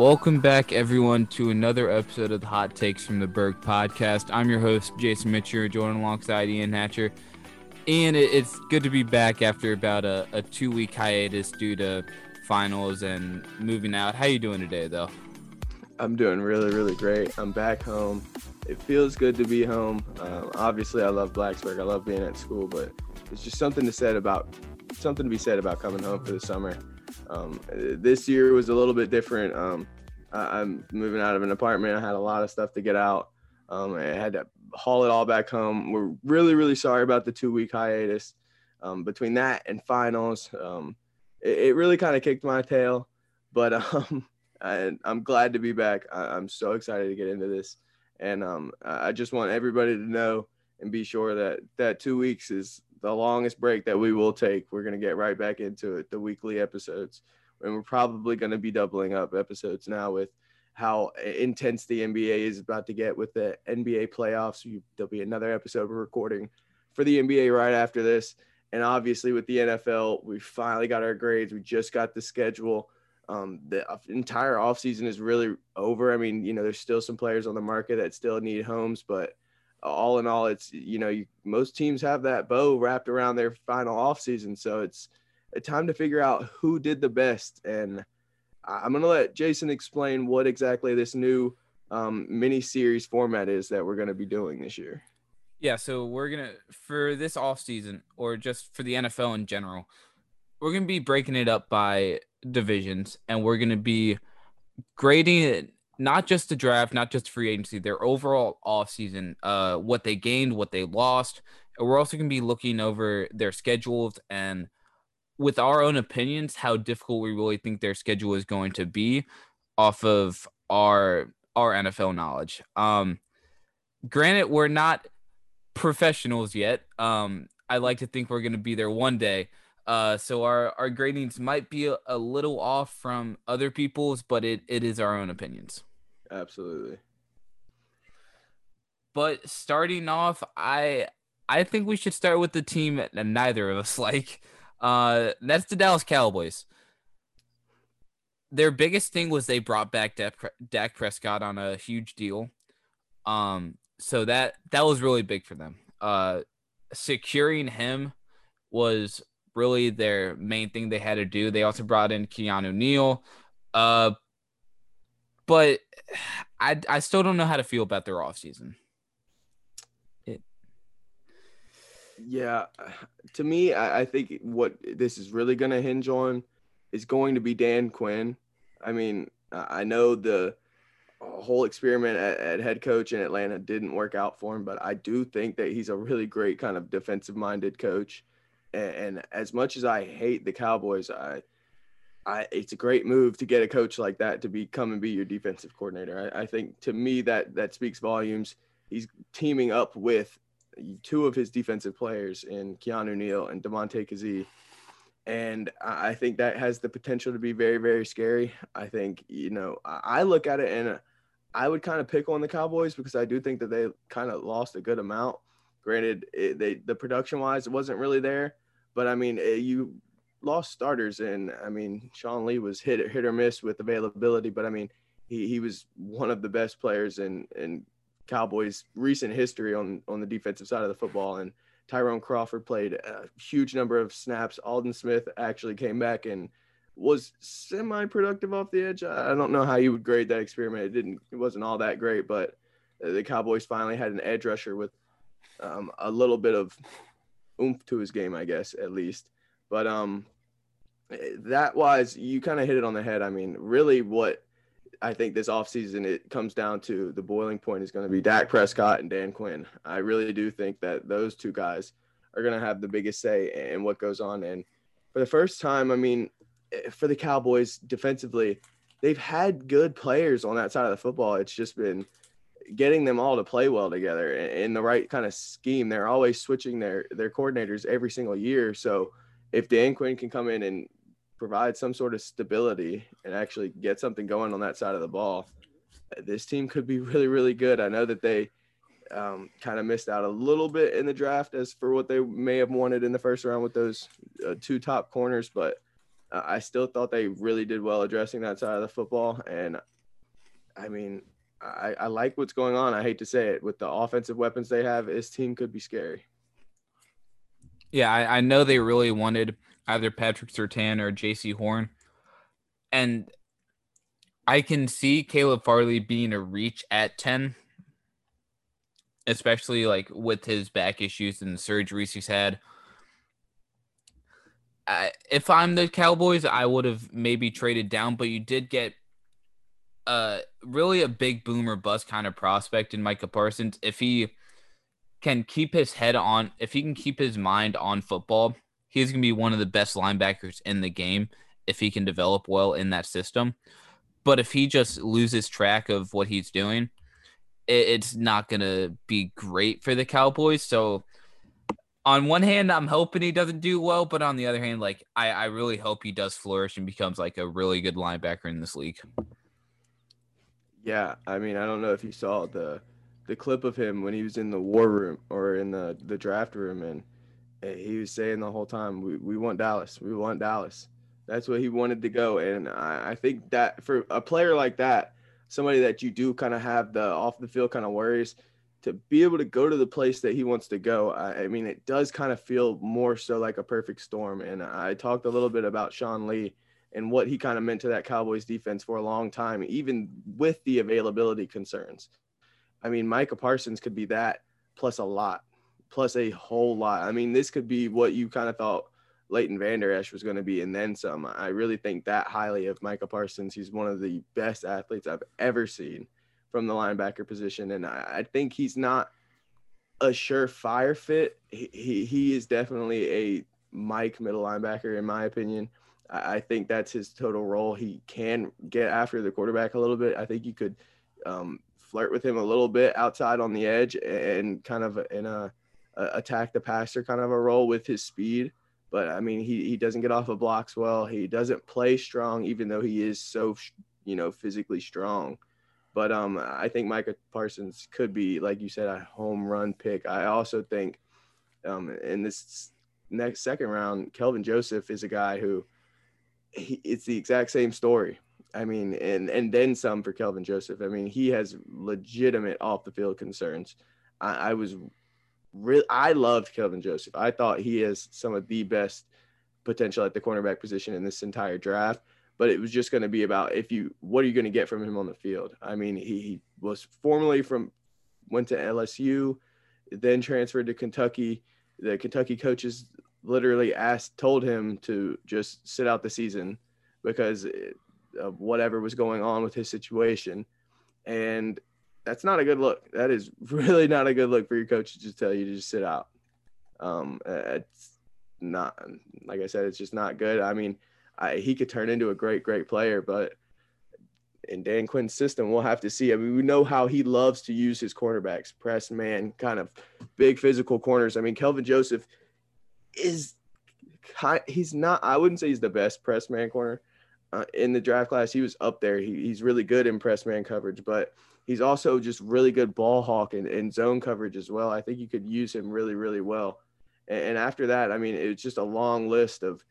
Welcome back, everyone, to another episode of the Hot Takes from the Berg podcast. I'm your host, Jason Mitchell, joined alongside Ian Hatcher. And it's good to be back after about a, a two week hiatus due to finals and moving out. How you doing today, though? I'm doing really, really great. I'm back home. It feels good to be home. Uh, obviously, I love Blacksburg. I love being at school, but it's just something to said about something to be said about coming home for the summer. Um, this year was a little bit different. Um, I, am moving out of an apartment. I had a lot of stuff to get out. Um, I had to haul it all back home. We're really, really sorry about the two week hiatus. Um, between that and finals, um, it, it, really kind of kicked my tail. But um, I, am glad to be back. I, am so excited to get into this. And um, I just want everybody to know and be sure that that two weeks is the longest break that we will take. We're going to get right back into it, the weekly episodes. And we're probably going to be doubling up episodes now with how intense the NBA is about to get with the NBA playoffs. There'll be another episode we're recording for the NBA right after this. And obviously, with the NFL, we finally got our grades. We just got the schedule. Um, the entire offseason is really over. I mean, you know, there's still some players on the market that still need homes, but all in all, it's you know, you, most teams have that bow wrapped around their final offseason, so it's a time to figure out who did the best. And I'm gonna let Jason explain what exactly this new um, mini series format is that we're gonna be doing this year. Yeah, so we're gonna for this off season or just for the NFL in general, we're gonna be breaking it up by divisions, and we're gonna be grading it not just the draft, not just free agency, their overall offseason, uh, what they gained, what they lost. And we're also going to be looking over their schedules and with our own opinions, how difficult we really think their schedule is going to be off of our our NFL knowledge. Um, granted, we're not professionals yet. Um, I like to think we're going to be there one day. Uh, so our our gradings might be a, a little off from other people's, but it, it is our own opinions. Absolutely. But starting off, I I think we should start with the team that neither of us like. Uh, that's the Dallas Cowboys. Their biggest thing was they brought back Dak Prescott on a huge deal. Um, so that that was really big for them. Uh, securing him was really their main thing they had to do. They also brought in Keanu Neal. Uh, but I I still don't know how to feel about their offseason. It Yeah, to me, I, I think what this is really going to hinge on is going to be Dan Quinn. I mean, I know the whole experiment at, at, head coach in Atlanta didn't work out for him, but I do think that he's a really great kind of defensive minded coach. And, and, as much as I hate the Cowboys, I I, it's a great move to get a coach like that to be come and be your defensive coordinator. I, I think to me that that speaks volumes. He's teaming up with two of his defensive players in Keanu Neal and Damontae Kazee. And I think that has the potential to be very, very scary. I think, you know, I look at it and I would kind of pick on the Cowboys because I do think that they kind of lost a good amount. Granted, it, they the production wise, it wasn't really there. But I mean, it, you lost starters, and I mean, Sean Lee was hit hit or miss with availability, but I mean, he, he was one of the best players in in Cowboys' recent history on on the defensive side of the football, and Tyrone Crawford played a huge number of snaps. Aldon Smith actually came back and was semi-productive off the edge. I don't know how you would grade that experiment. It didn't. It wasn't all that great, but the Cowboys finally had an edge rusher with um, a little bit of oomph to his game, I guess, at least. But um, that wise, you kind of hit it on the head. I mean, really, what I think this offseason it comes down to the boiling point is going to be Dak Prescott and Dan Quinn. I really do think that those two guys are going to have the biggest say in what goes on. And for the first time, I mean, for the Cowboys defensively, they've had good players on that side of the football. It's just been getting them all to play well together in the right kind of scheme. They're always switching their their coordinators every single year. So if Dan Quinn can come in and provide some sort of stability and actually get something going on that side of the ball, this team could be really, really good. I know that they um, kind of missed out a little bit in the draft as for what they may have wanted in the first round with those uh, two top corners, but I still thought they really did well addressing that side of the football. And I mean, I, I like what's going on. I hate to say it, with the offensive weapons they have, this team could be scary. Yeah, I, I know they really wanted either Patrick Surtain or Jaycee Horn. And I can see Caleb Farley being a reach at 10, especially like with his back issues and the surgeries he's had. If I'm the Cowboys, I would have maybe traded down, but you did get uh really a big boomer bust kind of prospect in Micah Parsons. If he can keep his head on, if he can keep his mind on football, he's going to be one of the best linebackers in the game if he can develop well in that system. But if he just loses track of what he's doing, it, it's not going to be great for the Cowboys. So, on one hand, I'm hoping he doesn't do well, but on the other hand, like I, I really hope he does flourish and becomes like a really good linebacker in this league. Yeah, I mean, I don't know if you saw the the clip of him when he was in the war room or in the the draft room, and he was saying the whole time, "We we want Dallas, we want Dallas." That's what he wanted to go, and I, I think that for a player like that, somebody that you do kind of have the off the field kind of worries, to be able to go to the place that he wants to go, I, I mean, it does kind of feel more so like a perfect storm. And I talked a little bit about Sean Lee and what he kind of meant to that Cowboys defense for a long time, even with the availability concerns. I mean, Micah Parsons could be that plus a lot, plus a whole lot. I mean, this could be what you kind of thought Leighton Vander Esch was going to be, and then some. I really think that highly of Micah Parsons. He's one of the best athletes I've ever seen from the linebacker position, and I, I think he's not a surefire fit. He, he, he is definitely a Mike middle linebacker, in my opinion. I think that's his total role. He can get after the quarterback a little bit. I think you could um, flirt with him a little bit outside on the edge and kind of in a, a, attack the passer kind of a role with his speed. But I mean, he, he doesn't get off of blocks well. He doesn't play strong, even though he is so, you know, physically strong. But um, I think Micah Parsons could be, like you said, a home run pick. I also think um, in this next second round, Kelvin Joseph is a guy who – he, it's the exact same story. I mean, and and then some for Kelvin Joseph. I mean, he has legitimate off the field concerns. I, I was real. I loved Kelvin Joseph. I thought he has some of the best potential at the cornerback position in this entire draft. But it was just going to be about if you what are you going to get from him on the field. I mean, he, he was formerly from went to LSU, then transferred to Kentucky. The Kentucky coaches literally asked, told him to just sit out the season because of whatever was going on with his situation. And that's not a good look. That is really not a good look for your coach to just tell you to just sit out. Um, it's not, like I said, it's just not good. I mean, I, he could turn into a great, great player, but in Dan Quinn's system, we'll have to see. I mean, we know how he loves to use his cornerbacks, press man, kind of big physical corners. I mean, Kelvin Joseph is he's not. I wouldn't say he's the best press man corner uh, in the draft class. He was up there. He, he's really good in press man coverage, but he's also just really good ball hawk and, and zone coverage as well. I think you could use him really, really well. And, and after that, I mean, it's just a long list of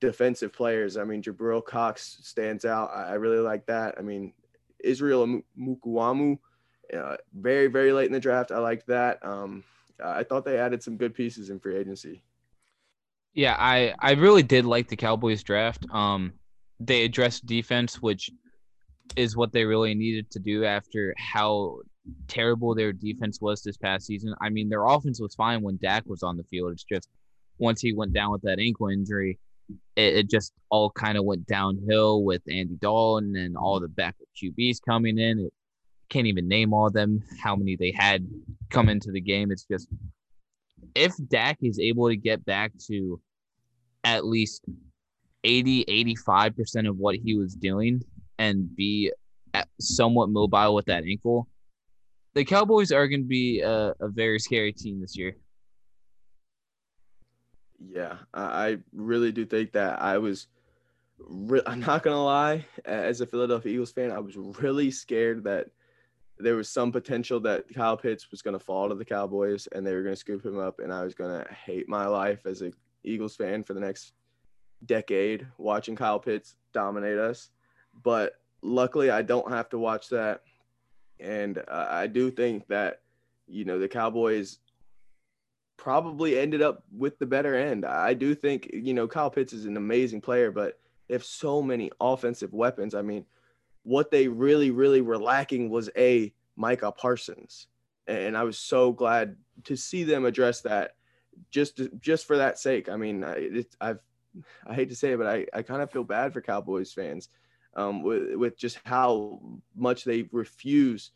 defensive players. I mean, Jabril Cox stands out. I, I really like that. I mean, Israel Mukuamu, uh, very, very late in the draft. I liked that. Um, I thought they added some good pieces in free agency. Yeah, I I really did like the Cowboys draft. Um, they addressed defense, which is what they really needed to do after how terrible their defense was this past season. I mean, their offense was fine when Dak was on the field. It's just once he went down with that ankle injury, it, it just all kind of went downhill with Andy Dalton and all the backup QBs coming in. It, can't even name all of them, how many they had come into the game. It's just if Dak is able to get back to at least 80, 85% of what he was doing and be uh, somewhat mobile with that ankle, the Cowboys are going to be a, a, very scary team this year. Yeah, I really do think that. I was re- I'm not gonna lie, as a Philadelphia Eagles fan, I was really scared that there was some potential that Kyle Pitts was gonna fall to the Cowboys and they were gonna scoop him up, and I was gonna hate my life as a Eagles fan for the next decade watching Kyle Pitts dominate us. But luckily, I don't have to watch that, and uh, I do think that you know the Cowboys probably ended up with the better end. I do think, you know, Kyle Pitts is an amazing player, but have so many offensive weapons. I mean, what they really, really were lacking was a Micah Parsons. And I was so glad to see them address that just just for that sake. I mean, it, I've I hate to say it, but I, I kind of feel bad for Cowboys fans um, with, with just how much they refuse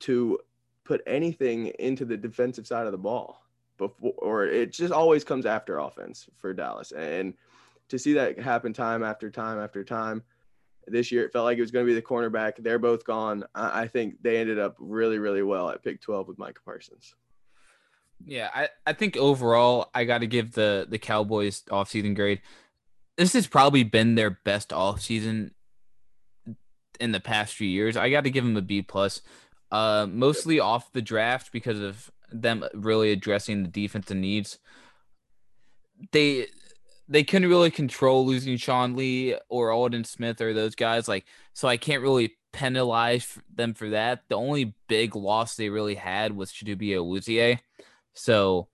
to put anything into the defensive side of the ball before, or it just always comes after offense for Dallas. And to see that happen time after time after time, this year it felt like it was going to be the cornerback. They're both gone. I, think they ended up really, really well at pick 12 with Micah Parsons. Yeah, I, I think overall I got to give the the Cowboys offseason grade. This has probably been their best offseason in the past few years. I got to give them a B plus. Uh, mostly off the draft because of them really addressing the defensive needs. They they couldn't really control losing Sean Lee or Aldon Smith or those guys. Like, so I can't really penalize them for that. The only big loss they really had was Chidobe Awuzie. So,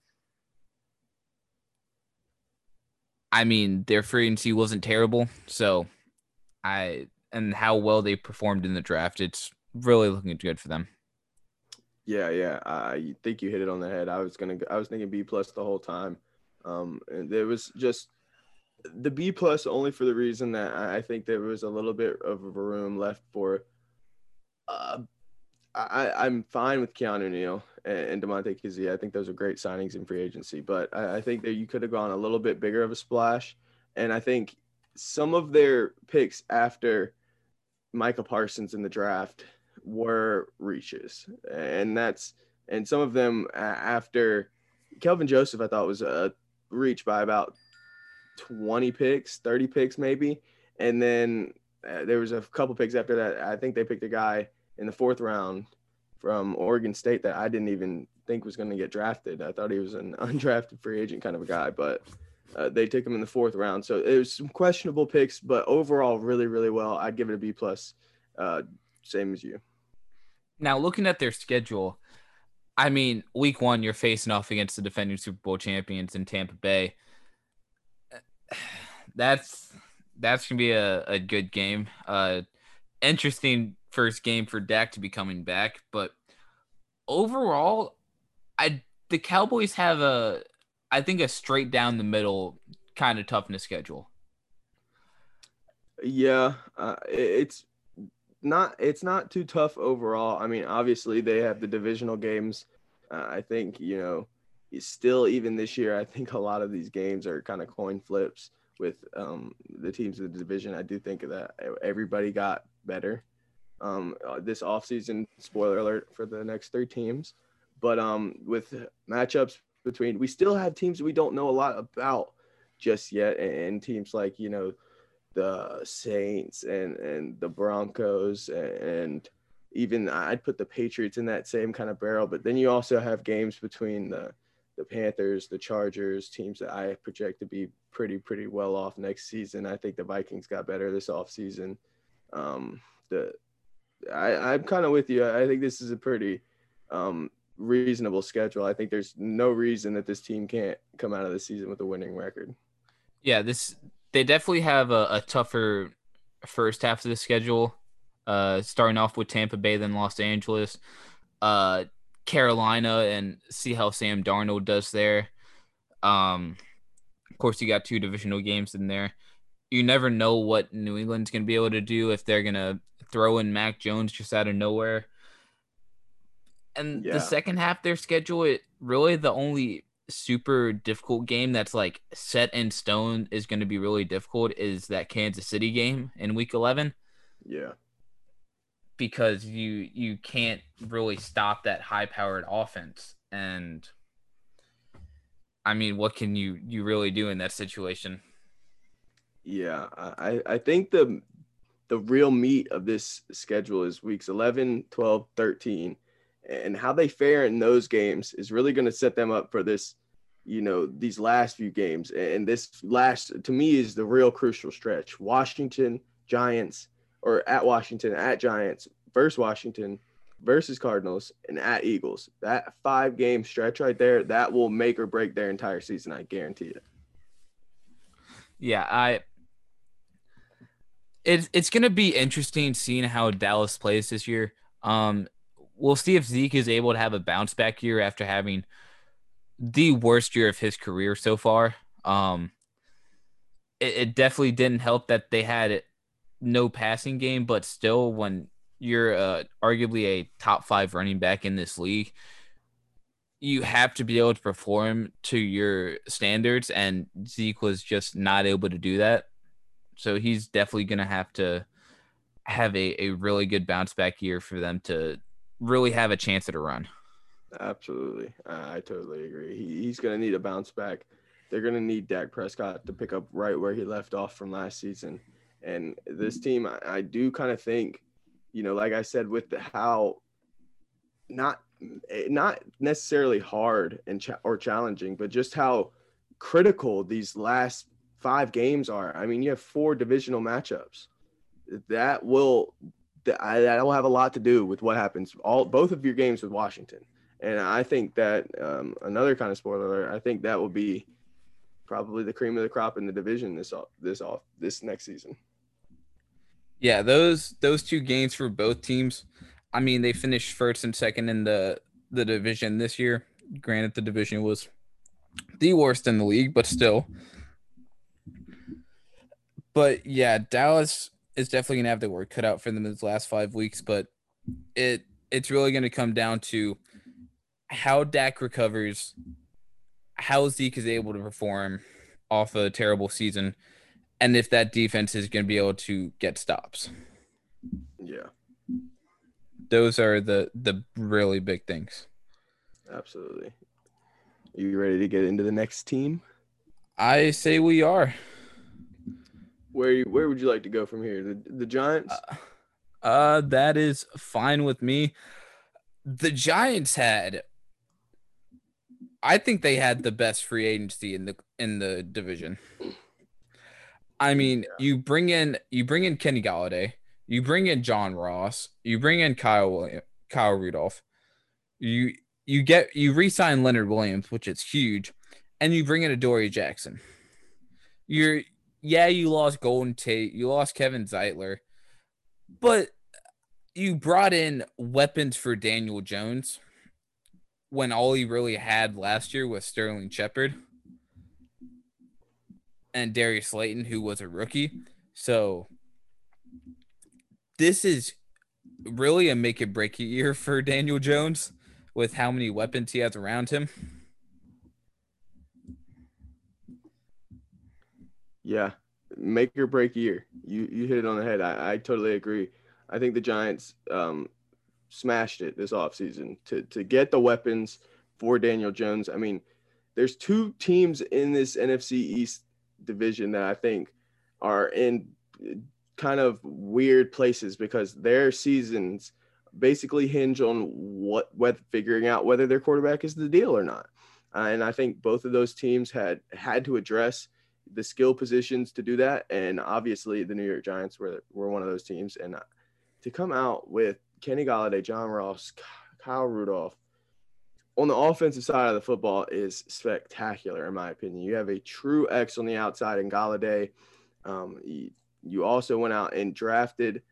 I mean, their free agency wasn't terrible. So, I and how well they performed in the draft, it's really looking good for them. Yeah, yeah. I think you hit it on the head. I was gonna. I was thinking B plus the whole time. Um, and there was just the B plus only for the reason that I think there was a little bit of a room left for. Uh, I I'm fine with Keanu Neal and, and Damontae Kazee. I think those are great signings in free agency, but I, I think that you could have gone a little bit bigger of a splash. And I think some of their picks after Michael Parsons in the draft were reaches, and that's and some of them after Kelvin Joseph, I thought was a reach by about 20 picks, 30 picks maybe, and then uh, there was a couple picks after that. I think they picked a guy in the fourth round from Oregon State that I didn't even think was going to get drafted. I thought he was an undrafted free agent kind of a guy, but uh, they took him in the fourth round. So it was some questionable picks, but overall, really, really well. I'd give it a B plus, uh, same as you. Now, looking at their schedule, I mean, week one, you're facing off against the defending Super Bowl champions in Tampa Bay. That's that's gonna be a, a good game. Uh, interesting first game for Dak to be coming back, but overall, I the Cowboys have a I think a straight down the middle kind of toughness schedule. Yeah, uh, it's not it's not too tough overall. I mean, obviously they have the divisional games. Uh, I think you know, still even this year, I think a lot of these games are kind of coin flips with um, the teams of the division. I do think that everybody got better um, uh, this offseason. Spoiler alert for the next three teams, but um, with matchups between, we still have teams we don't know a lot about just yet, and teams like you know the Saints and and the Broncos and even I'd put the Patriots in that same kind of barrel. But then you also have games between the the Panthers, the Chargers, teams that I project to be pretty pretty well off next season. I think the Vikings got better this offseason. Um, the I, I'm kind of with you. I think this is a pretty um, reasonable schedule. I think there's no reason that this team can't come out of the season with a winning record. Yeah, this they definitely have a, a tougher first half of the schedule. Uh, starting off with Tampa Bay, then Los Angeles, uh, Carolina, and see how Sam Darnold does there. Um, of course, you got two divisional games in there. You never know what New England's going to be able to do if they're going to throw in Mac Jones just out of nowhere. And yeah. the second half their schedule, it really the only super difficult game that's like set in stone is going to be really difficult is that Kansas City game in week 11. Yeah. Because you you can't really stop that high powered offense and I mean what can you you really do in that situation? Yeah, I, I think the the real meat of this schedule is weeks 11, 12, 13. And how they fare in those games is really going to set them up for this, you know, these last few games. And this last, to me, is the real crucial stretch. Washington, Giants, or at Washington, at Giants, versus Washington, versus Cardinals, and at Eagles. That five game stretch right there, that will make or break their entire season. I guarantee it. Yeah, I it's it's gonna be interesting seeing how Dallas plays this year. Um, we'll see if Zeke is able to have a bounce back year after having the worst year of his career so far. Um, it, it definitely didn't help that they had no passing game, but still, when you're uh, arguably a top five running back in this league, you have to be able to perform to your standards, and Zeke was just not able to do that. So he's definitely going to have to have a, a really good bounce back year for them to really have a chance at a run. Absolutely. I totally agree. He, he's going to need a bounce back. They're going to need Dak Prescott to pick up right where he left off from last season. And this team, I, I do kind of think, you know, like I said, with the how not eh, not necessarily hard and or challenging, but just how critical these last five games are. I mean, you have four divisional matchups. That will that will have a lot to do with what happens all both of your games with Washington. And I think that um, another kind of spoiler alert, I think that will be probably the cream of the crop in the division this off this off this next season. Yeah, those those two games for both teams. I mean, they finished first and second in the the division this year. Granted, the division was the worst in the league, but still, but yeah, Dallas is definitely gonna have the work cut out for them this last five weeks. But it it's really gonna come down to how Dak recovers, how Zeke is able to perform off a terrible season, and if that defense is gonna be able to get stops. Yeah. Those are the the really big things. Absolutely. Are you ready to get into the next team? I say we are. Where where would you like to go from here? The the Giants? Uh, uh that is fine with me. The Giants had I think they had the best free agency in the in the division. I mean, yeah. you bring in you bring in Kenny Golladay, you bring in John Ross, you bring in Kyle William, Kyle Rudolph, you you get you re-sign Leonard Williams, which is huge, and you bring in Adoree Jackson. You're yeah, you lost Golden Tate, you lost Kevin Zeitler, but you brought in weapons for Daniel Jones when all he really had last year was Sterling Shepard and Darius Slayton, who was a rookie. So this is really a make it break year for Daniel Jones with how many weapons he has around him. Yeah, make or break year. You you hit it on the head. I, I totally agree. I think the Giants um, smashed it this offseason to to get the weapons for Daniel Jones. I mean, there's two teams in this NFC East division that I think are in kind of weird places because their seasons basically hinge on what what figuring out whether their quarterback is the deal or not. Uh, and I think both of those teams had had to address the skill positions to do that. And obviously, the New York Giants were, were one of those teams. And to come out with Kenny Golladay, John Ross, Kyle Rudolph on the offensive side of the football is spectacular, in my opinion. You have a true X on the outside in Golladay. Um, you, you also went out and drafted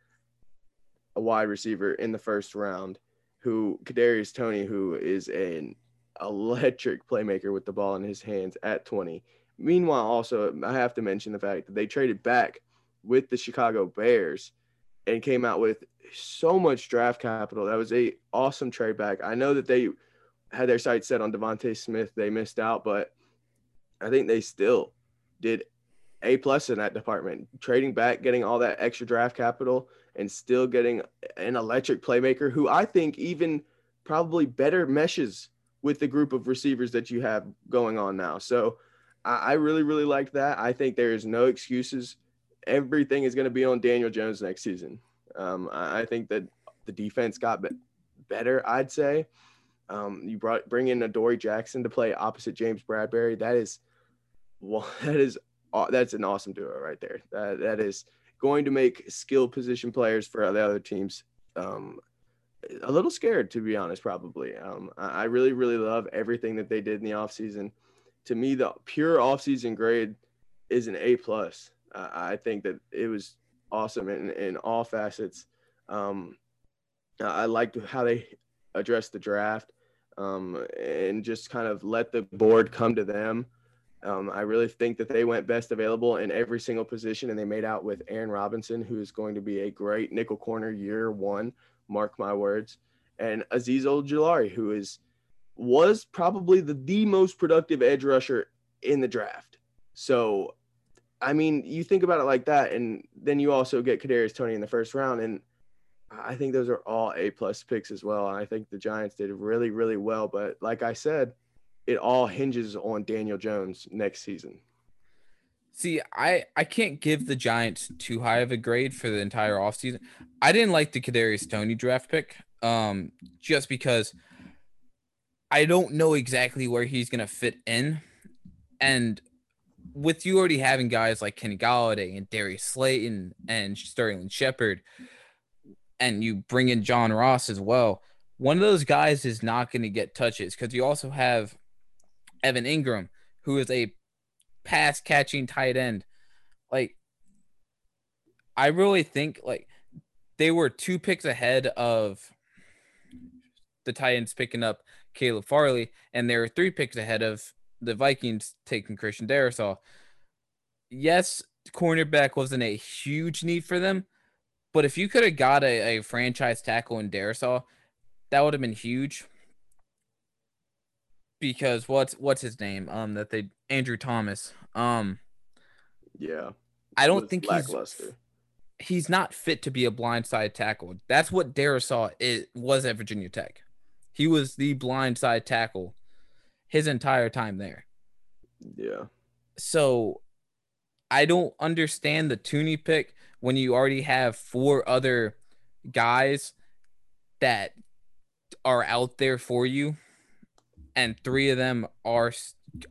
a wide receiver in the first round who Kadarius Toney, who is an electric playmaker with the ball in his hands at 20. Meanwhile, also, I have to mention the fact that they traded back with the Chicago Bears and came out with so much draft capital. That was a awesome trade back. I know that they had their sights set on DeVonta Smith. They missed out, but I think they still did a plus in that department. Trading back, getting all that extra draft capital, and still getting an electric playmaker who I think even probably better meshes with the group of receivers that you have going on now. So I really, really like that. I think there is no excuses everything is going to be on Daniel Jones next season. Um, I, I, think that the defense got be- better. I'd say um, you brought bring in Adoree Jackson to play opposite James Bradberry. That is, well, that is that's an awesome duo right there. That that is going to make skill position players for the other teams um, a little scared, to be honest. Probably. Um, I really really love everything that they did in the offseason. To me, the pure offseason grade is an A plus. Uh, I think that it was awesome in, in all facets. Um, I liked how they addressed the draft um, and just kind of let the board come to them. Um, I really think that they went best available in every single position, and they made out with Aaron Robinson, who is going to be a great nickel corner year one. Mark my words. And Azeez Ojulari, who is was probably the, the most productive edge rusher in the draft. So I mean, you think about it like that, and then you also get Kadarius Toney in the first round, and I think those are all A plus picks as well. And I think the Giants did really, really well. But like I said, it all hinges on Daniel Jones next season. See, I I can't give the Giants too high of a grade for the entire offseason. I didn't like the Kadarius Toney draft pick, um, just because I don't know exactly where he's gonna fit in, and with you already having guys like Kenny Golladay and Darius Slayton and Sterling Shepard, and you bring in John Ross as well, one of those guys is not going to get touches because you also have Evan Engram, who is a pass catching tight end. Like, I really think like they were two picks ahead of the Titans picking up Caleb Farley, and they were three picks ahead of the Vikings taking Christian Darrisaw. Yes, cornerback wasn't a huge need for them, but if you could have got a, a franchise tackle in Darrisaw, that would have been huge. Because what's what's his name? Um, that they Andrew Thomas. Um, yeah, I don't think he's he's not fit to be a blindside tackle. That's what Darrisaw it was at Virginia Tech. He was the blindside tackle his entire time there. Yeah. So I don't understand the Toney pick when you already have four other guys that are out there for you and three of them are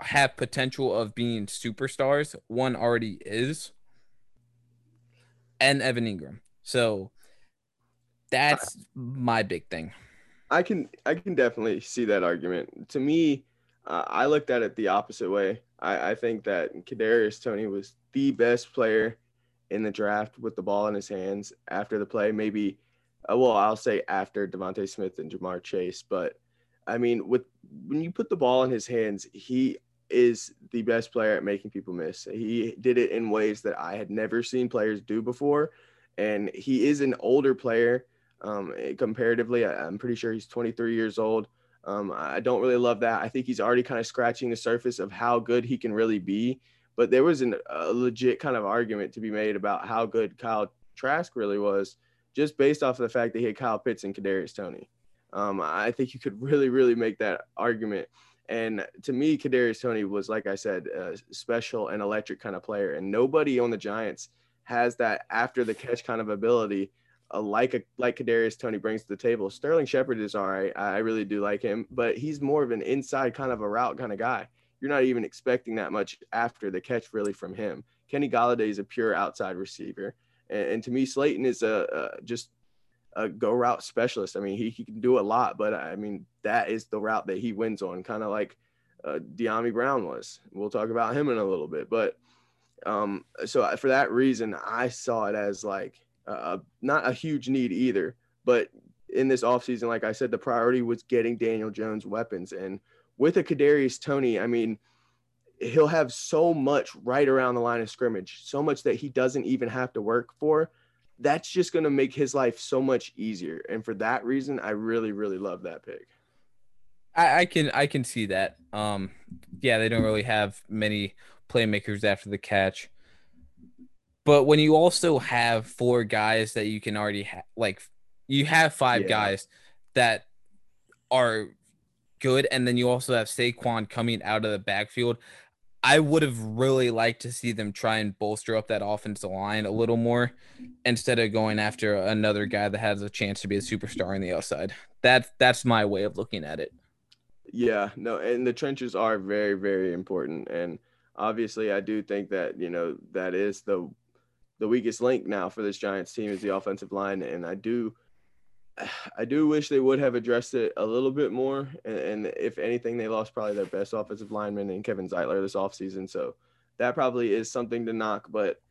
have potential of being superstars. One already is and Evan Engram. So that's my big thing. I can I can definitely see that argument. To me, uh, I looked at it the opposite way. I, I think that Kadarius Toney was the best player in the draft with the ball in his hands after the play. Maybe, uh, well, I'll say after DeVonta Smith and Ja'Marr Chase. But I mean, with when you put the ball in his hands, he is the best player at making people miss. He did it in ways that I had never seen players do before, and he is an older player. Um, comparatively, I'm pretty sure he's 23 years old. Um, I don't really love that. I think he's already kind of scratching the surface of how good he can really be. But there was an, a legit kind of argument to be made about how good Kyle Trask really was, just based off of the fact that he had Kyle Pitts and Kadarius Toney. Um, I think you could really, really make that argument. And to me, Kadarius Toney was, like I said, a special and electric kind of player, and nobody on the Giants has that after the catch kind of ability like a like Kadarius Toney brings to the table. Sterling Shepard is all right. I really do like him, but he's more of an inside kind of a route kind of guy. You're not even expecting that much after the catch really from him. Kenny Golladay is a pure outside receiver, and, and to me, Slayton is a, a, just a go route specialist. I mean, he, he can do a lot, but I mean that is the route that he wins on, kind of like uh, Dyami Brown was. We'll talk about him in a little bit, but um, so for that reason, I saw it as like uh, not a huge need either. But in this offseason, like I said, the priority was getting Daniel Jones weapons. And with a Kadarius Toney, I mean, he'll have so much right around the line of scrimmage, so much that he doesn't even have to work for. That's just going to make his life so much easier. And for that reason, I really, really love that pick. I, I can I can see that. Um, yeah, they don't really have many playmakers after the catch. But when you also have four guys that you can already have, like you have five yeah. guys that are good, and then you also have Saquon coming out of the backfield. I would have really liked to see them try and bolster up that offensive line a little more instead of going after another guy that has a chance to be a superstar on the outside. That that's my way of looking at it. Yeah, no, and the trenches are very, very important. And obviously I do think that, you know, that is the the weakest link now for this Giants team is the offensive line. And I do I do wish they would have addressed it a little bit more. And, and, if anything, they lost probably their best offensive lineman in Kevin Zeitler this offseason. So that probably is something to knock. But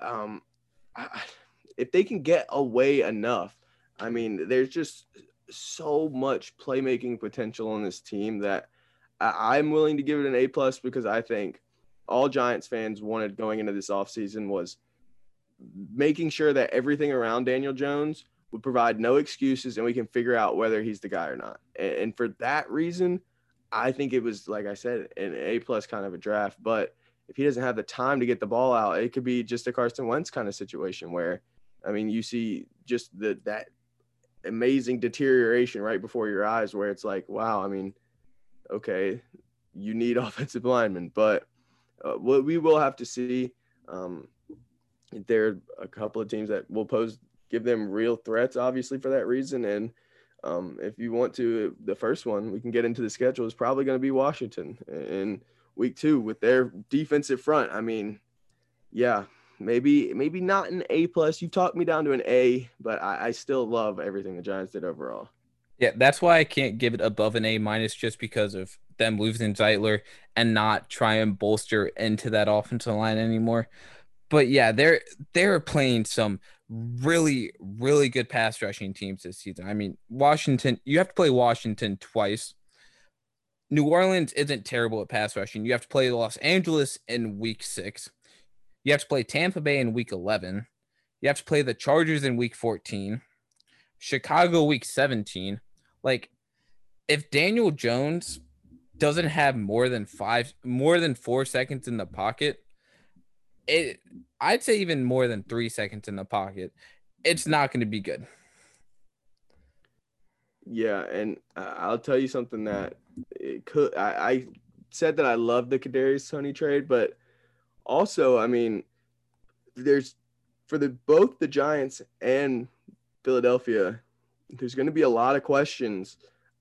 um, I, if they can get away enough, I mean, there's just so much playmaking potential on this team that I, I'm willing to give it an A plus because I think all Giants fans wanted going into this offseason was making sure that everything around Daniel Jones – would provide no excuses and we can figure out whether he's the guy or not. And, and for that reason, I think it was, like I said, an A plus kind of a draft. But if he doesn't have the time to get the ball out, it could be just a Carson Wentz kind of situation where, I mean, you see just the that amazing deterioration right before your eyes where it's like, wow, I mean, okay, you need offensive linemen, but uh, what we will have to see. Um, there are a couple of teams that will pose give them real threats, obviously, for that reason. And um, if you want to, the first one we can get into the schedule is probably going to be Washington in week two with their defensive front. I mean, yeah, maybe maybe not an A plus. You've talked me down to an A, but I, I still love everything the Giants did overall. Yeah, that's why I can't give it above an A minus just because of them losing Zeitler and not try and bolster into that offensive line anymore. But yeah, they're they're playing some really, really good pass rushing teams this season. I mean, Washington, you have to play Washington twice. New Orleans isn't terrible at pass rushing. You have to play Los Angeles in week six. You have to play Tampa Bay in week 11. You have to play the Chargers in week 14, Chicago week 17. Like, if Daniel Jones doesn't have more than five, more than four seconds in the pocket, it I'd say even more than three seconds in the pocket, it's not going to be good. Yeah, and I'll tell you something that it could. I, I said that I love the Kadarius Toney trade, but also, I mean, there's for the both the Giants and Philadelphia, there's going to be a lot of questions.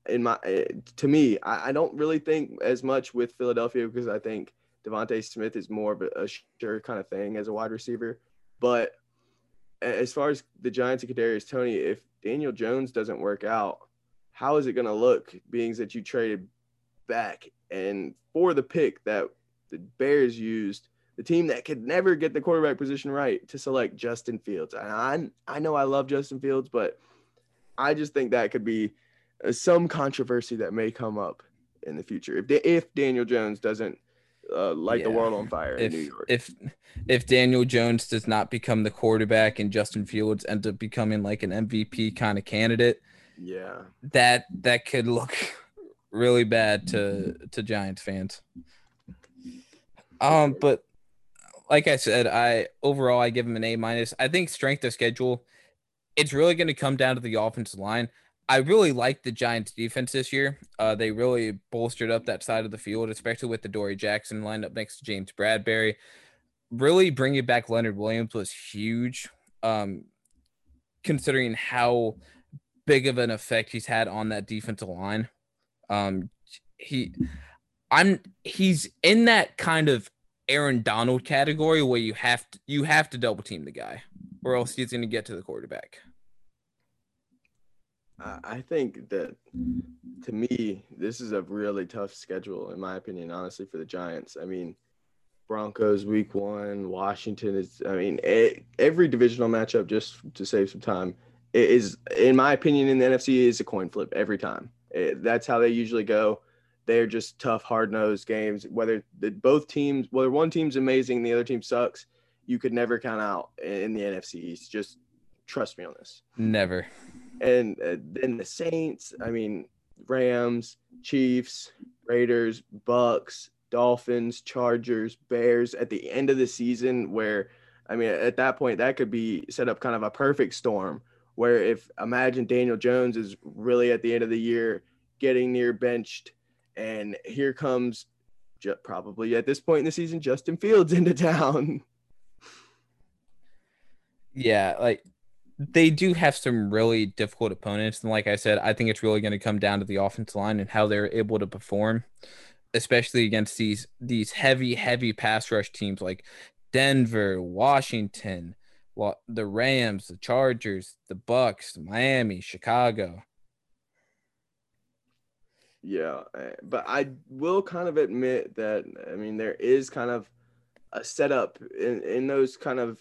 In my, eh, to me, I, I don't really think as much with Philadelphia because I think DeVonta Smith is more of a, sure kind of thing as a wide receiver. But as far as the Giants and Kadarius Toney, if Daniel Jones doesn't work out, how is it going to look? Being that you traded back and for the pick that the Bears used, the team that could never get the quarterback position right to select Justin Fields. And I I know I love Justin Fields, but I just think that could be uh, some controversy that may come up in the future if if Daniel Jones doesn't uh, light yeah. the world on fire if, in New York. If if Daniel Jones does not become the quarterback and Justin Fields ends up becoming like an MVP kind of candidate, yeah, that that could look really bad to to Giants fans. Um, but like I said, I overall I give him an A minus. I think strength of schedule, it's really going to come down to the offensive line. I really like the Giants defense this year. Uh, they really bolstered up that side of the field, especially with the Dory Jackson lineup next to James Bradberry. Really bringing back Leonard Williams was huge, um, considering how big of an effect he's had on that defensive line. Um, he, I'm, he's in that kind of Aaron Donald category where you have to you have to double team the guy, or else he's going to get to the quarterback. I think that to me, this is a really tough schedule, in my opinion, honestly, for the Giants. I mean, Broncos week one, Washington is, I mean, every divisional matchup, just to save some time, is, in my opinion, in the NFC, is a coin flip every time. that's how they usually go. They're just tough, hard nosed games. Whether the, both teams, whether one team's amazing, and the other team sucks, you could never count out in the NFC. Just trust me on this. Never and uh, then the Saints. I mean, Rams, Chiefs, Raiders, Bucs, Dolphins, Chargers, Bears at the end of the season. Where I mean, at that point, that could be set up kind of a perfect storm. Where if imagine Daniel Jones is really at the end of the year getting near benched, and here comes probably at this point in the season, Justin Fields into town. Yeah, like they do have some really difficult opponents. And like I said, I think it's really going to come down to the offensive line and how they're able to perform, especially against these these heavy, heavy pass rush teams like Denver, Washington, the Rams, the Chargers, the Bucs, Miami, Chicago. Yeah, eh, but I will kind of admit that I mean there is kind of a setup in in those kind of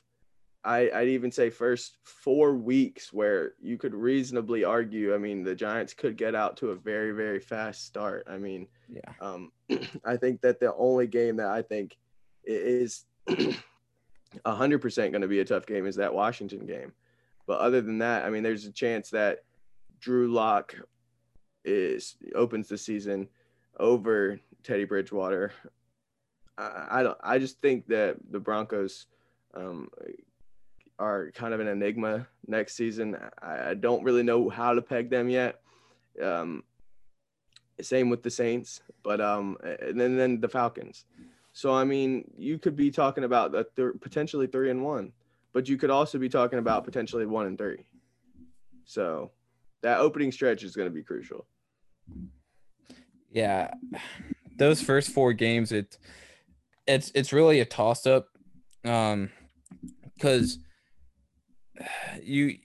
I, I'd even say first four weeks where you could reasonably argue. I mean, the Giants could get out to a very, very fast start. I mean, yeah. Um, I think that the only game that I think is hundred percent going to be a tough game is that Washington game. But other than that, I mean, there's a chance that Drew Lock is opens the season over Teddy Bridgewater. I, I don't. I just think that the Broncos. Um, are kind of an enigma next season. I, I don't really know how to peg them yet. Um, same with the Saints, but um, and then then the Falcons. So I mean, you could be talking about th- potentially three and one, but you could also be talking about potentially one and three. So that opening stretch is going to be crucial. Yeah, those first four games, it it's it's really a toss up, um, because you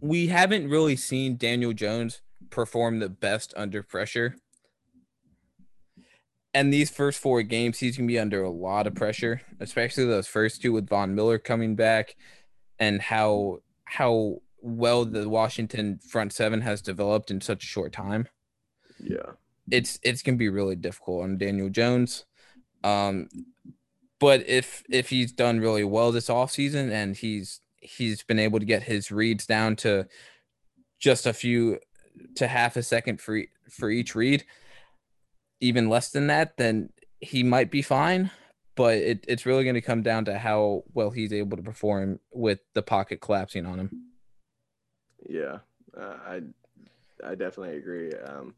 we haven't really seen Daniel Jones perform the best under pressure. And these first four games, he's gonna be under a lot of pressure, especially those first two with Von Miller coming back, and how how well the Washington front seven has developed in such a short time. Yeah, it's it's gonna be really difficult on Daniel Jones. Um, but if if he's done really well this offseason and he's he's been able to get his reads down to just a few to half a second for for each read, even less than that, then he might be fine. But it, it's really going to come down to how well he's able to perform with the pocket collapsing on him. Yeah, uh, I I definitely agree. Um,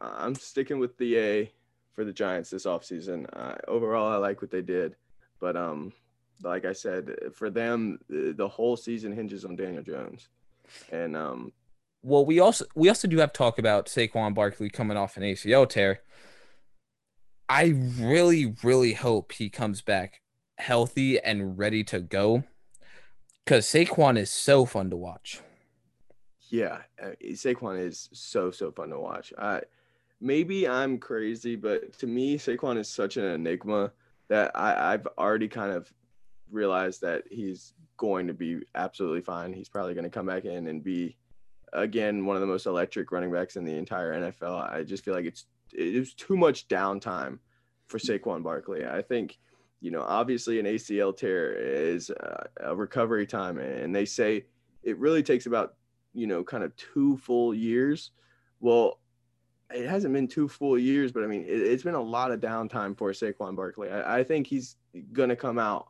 I'm sticking with the A for the Giants this offseason. Uh, overall, I like what they did, but um, like I said, for them, the whole season hinges on Daniel Jones. And um, well, we also we also do have talk about Saquon Barkley coming off an ACL tear. I really, really hope he comes back healthy and ready to go, because Saquon is so fun to watch. Yeah, uh, Saquon is so so fun to watch. I maybe I'm crazy, but to me, Saquon is such an enigma that I, I've already kind of realize that he's going to be absolutely fine. He's probably going to come back in and be again one of the most electric running backs in the entire NFL. I just feel like it's it's too much downtime for Saquon Barkley. I think you know obviously an ACL tear is a recovery time, and they say it really takes about you know kind of two full years. Well, it hasn't been two full years, but I mean it, has been a lot of downtime for Saquon Barkley. I, I think he's going to come out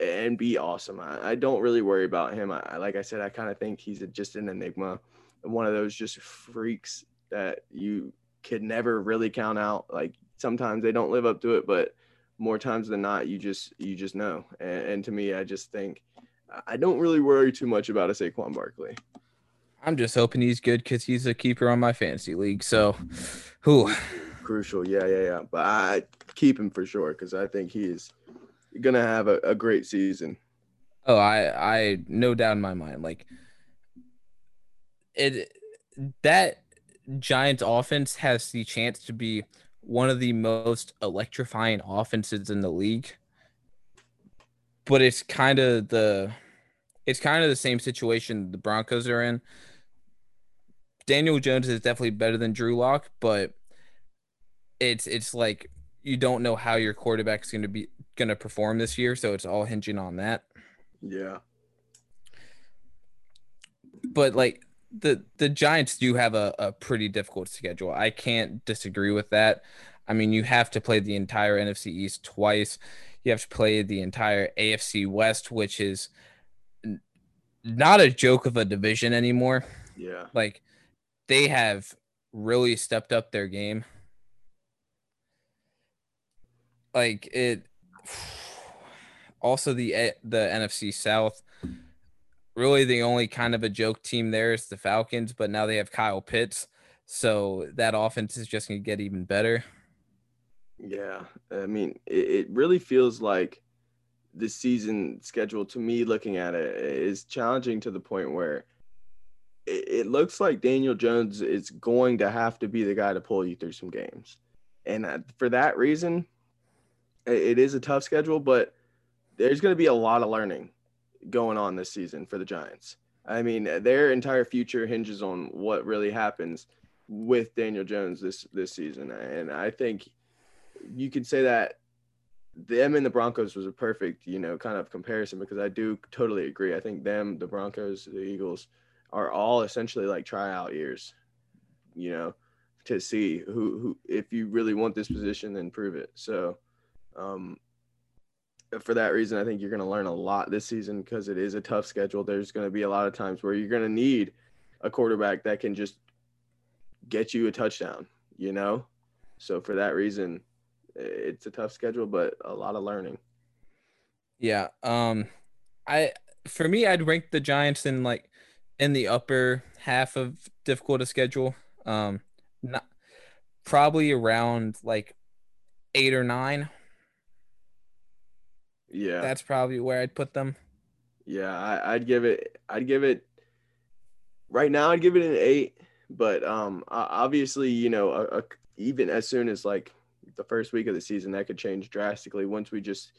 and be awesome. I, I don't really worry about him. I, like I said, I kind of think he's a, just an enigma, one of those just freaks that you could never really count out. Like sometimes they don't live up to it, but more times than not, you just you just know. And, and to me, I just think I don't really worry too much about a Saquon Barkley. I'm just hoping he's good because he's a keeper on my fantasy league. So, who crucial? Yeah, yeah, yeah. But I keep him for sure because I think he is gonna have a, a great season. Oh, I I no doubt in my mind. Like it that Giants offense has the chance to be one of the most electrifying offenses in the league. But it's kind of the it's kind of the same situation the Broncos are in. Daniel Jones is definitely better than Drew Lock, but it's it's like you don't know how your quarterback's going to be going to perform this year, so it's all hinging on that. Yeah. But like the the Giants do have a, a pretty difficult schedule. I can't disagree with that. I mean, you have to play the entire NFC East twice. You have to play the entire AFC West, which is not a joke of a division anymore. Yeah. Like they have really stepped up their game like it. Also, the eh, the NFC South. Really, the only kind of a joke team there is the Falcons, but now they have Kyle Pitts, so that offense is just gonna get even better. Yeah, I mean, it, it really feels like the season schedule to me looking at it is challenging to the point where it, it, looks like Daniel Jones is going to have to be the guy to pull you through some games. And for that reason, it is a tough schedule, but there's going to be a lot of learning going on this season for the Giants. I mean, their entire future hinges on what really happens with Daniel Jones this this season, and I think you could say that them and the Broncos was a perfect, you know, kind of comparison because I do totally agree. I think them, the Broncos, the Eagles are all essentially like tryout years, you know, to see who who if you really want this position, then prove it. So, um, for that reason, I think you're going to learn a lot this season because it is a tough schedule. There's going to be a lot of times where you're going to need a quarterback that can just get you a touchdown, you know. So for that reason, it's a tough schedule, but a lot of learning. Yeah. Um, I for me, I'd rank the Giants in like in the upper half of difficult to schedule. Um, not probably around like eight or nine. Yeah, that's probably where I'd put them. Yeah, I, would give it. I'd give it. Right now, I'd give it an eight. But um, obviously, you know, a, a, even as soon as like the first week of the season, that could change drastically once we just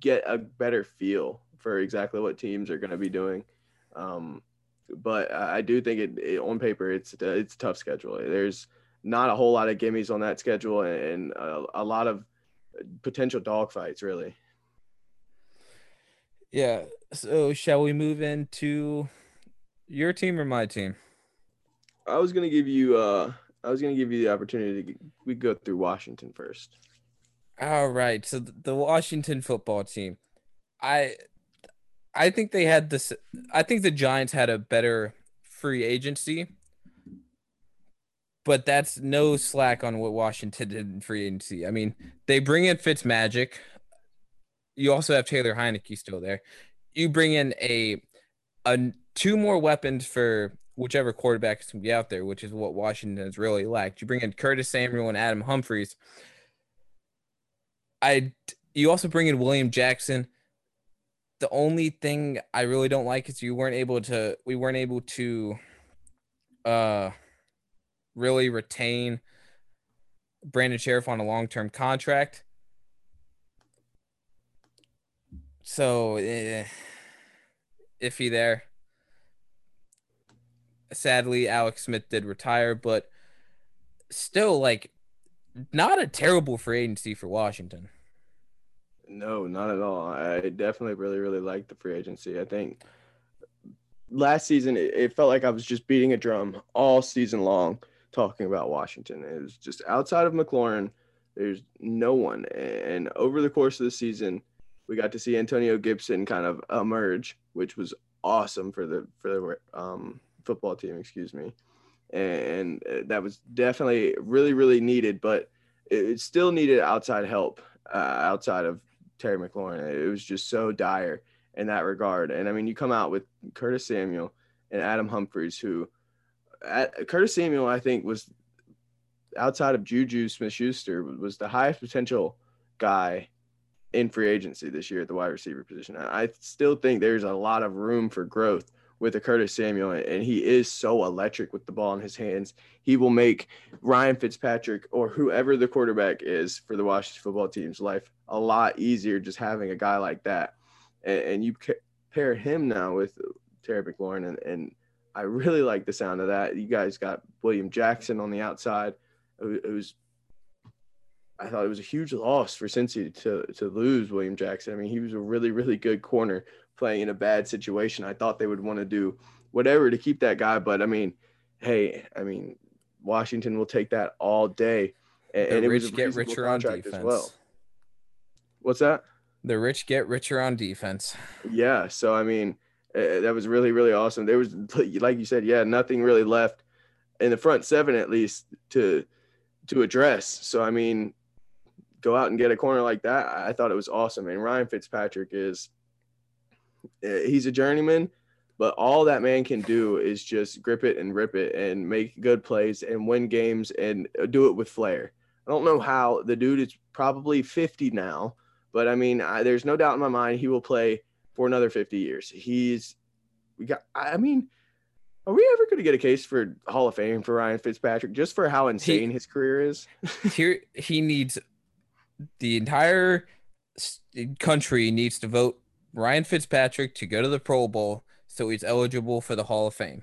get a better feel for exactly what teams are going to be doing. Um, but I do think it, it, on paper it's it's a tough schedule. There's not a whole lot of gimmies on that schedule and a, a lot of potential dogfights, really. Yeah. So shall we move into your team or my team? I was gonna give you uh I was gonna give you the opportunity to we go through Washington first. All right. So the Washington football team. I I think they had this I think the Giants had a better free agency. But that's no slack on what Washington did in free agency. I mean, they bring in Fitz Magic. You also have Taylor Heinicke still there. You bring in a a two more weapons for whichever quarterback is going to be out there, which is what Washington has really lacked. You bring in Curtis Samuel and Adam Humphries. I you also bring in William Jackson. The only thing I really don't like is you weren't able to we weren't able to uh really retain Brandon Scherff on a long-term contract. So eh, iffy there sadly, Alex Smith did retire, but still, like, not a terrible free agency for Washington. No, not at all. I definitely really, really like the free agency. I think last season it, felt like I was just beating a drum all season long talking about Washington. It was just outside of McLaurin, there's no one. And over the course of the season, we got to see Antonio Gibson kind of emerge, which was awesome for the for the um football team, excuse me. And uh, that was definitely really, really needed, but it still needed outside help uh, outside of Terry McLaurin. It was just so dire in that regard. And I mean, you come out with Curtis Samuel and Adam Humphries, who at, Curtis Samuel, I think, was outside of Juju Smith Schuster, was the highest potential guy in free agency this year at the wide receiver position. I still think there's a lot of room for growth with a Curtis Samuel, and he is so electric with the ball in his hands. He will make Ryan Fitzpatrick or whoever the quarterback is for the Washington football team's life a lot easier just having a guy like that. And, and you pair him now with Terry McLaurin, and, and I really like the sound of that. You guys got William Jackson on the outside, who's I thought it was a huge loss for Cincy to to lose William Jackson. I mean, he was a really really good corner playing in a bad situation. I thought they would want to do whatever to keep that guy, but I mean, hey, I mean, Washington will take that all day, and, and it was a get richer on defense as well. What's that? The rich get richer on defense. Yeah, so I mean, uh, that was really really awesome. There was, like you said, yeah, nothing really left in the front seven at least to to address. So I mean, go out and get a corner like that, I thought it was awesome. And Ryan Fitzpatrick is eh, he's a journeyman, but all that man can do is just grip it and rip it and make good plays and win games and do it with flair. I don't know how the dude is probably 50 now, but I mean, I, there's no doubt in my mind he will play for another 50 years. He's we got I mean, are we ever going to get a case for Hall of Fame for Ryan Fitzpatrick just for how insane he, his career is? here he needs the entire country needs to vote Ryan Fitzpatrick to go to the Pro Bowl so he's eligible for the Hall of Fame.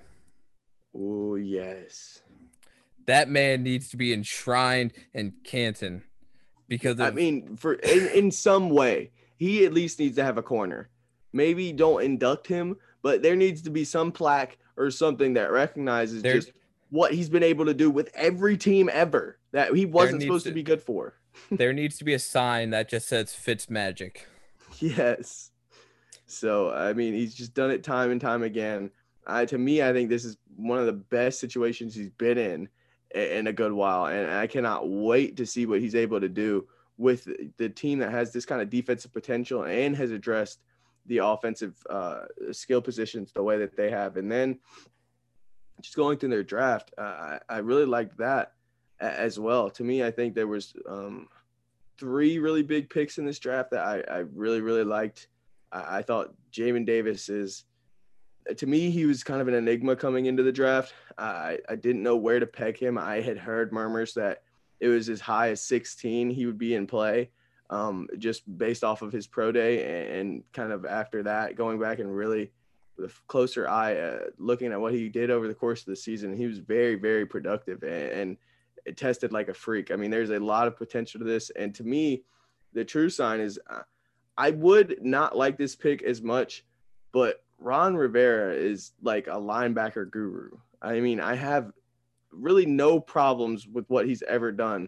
Oh, yes. That man needs to be enshrined in Canton because of, I mean, for in, in some way, he at least needs to have a corner. Maybe don't induct him, but there needs to be some plaque or something that recognizes there, just what he's been able to do with every team ever that he wasn't supposed to, to be good for. There needs to be a sign that just says Fitz Magic. Yes. So I mean, he's just done it time and time again. I, to me, I think this is one of the best situations he's been in in a good while, and I cannot wait to see what he's able to do with the team that has this kind of defensive potential and has addressed the offensive uh, skill positions the way that they have. And then just going through their draft, uh, I, I really liked that as well. To me, I think there was um, three really big picks in this draft that I, I really, really liked. I, I thought Jamin Davis is, to me, he was kind of an enigma coming into the draft. I, I didn't know where to peg him. I had heard murmurs that it was as high as 16 he would be in play um, just based off of his pro day and, kind of after that going back and really a closer eye uh, looking at what he did over the course of the season he was very very productive and, and tested like a freak i mean there's a lot of potential to this and to me the true sign is uh, i would not like this pick as much but ron rivera is like a linebacker guru i mean i have really no problems with what he's ever done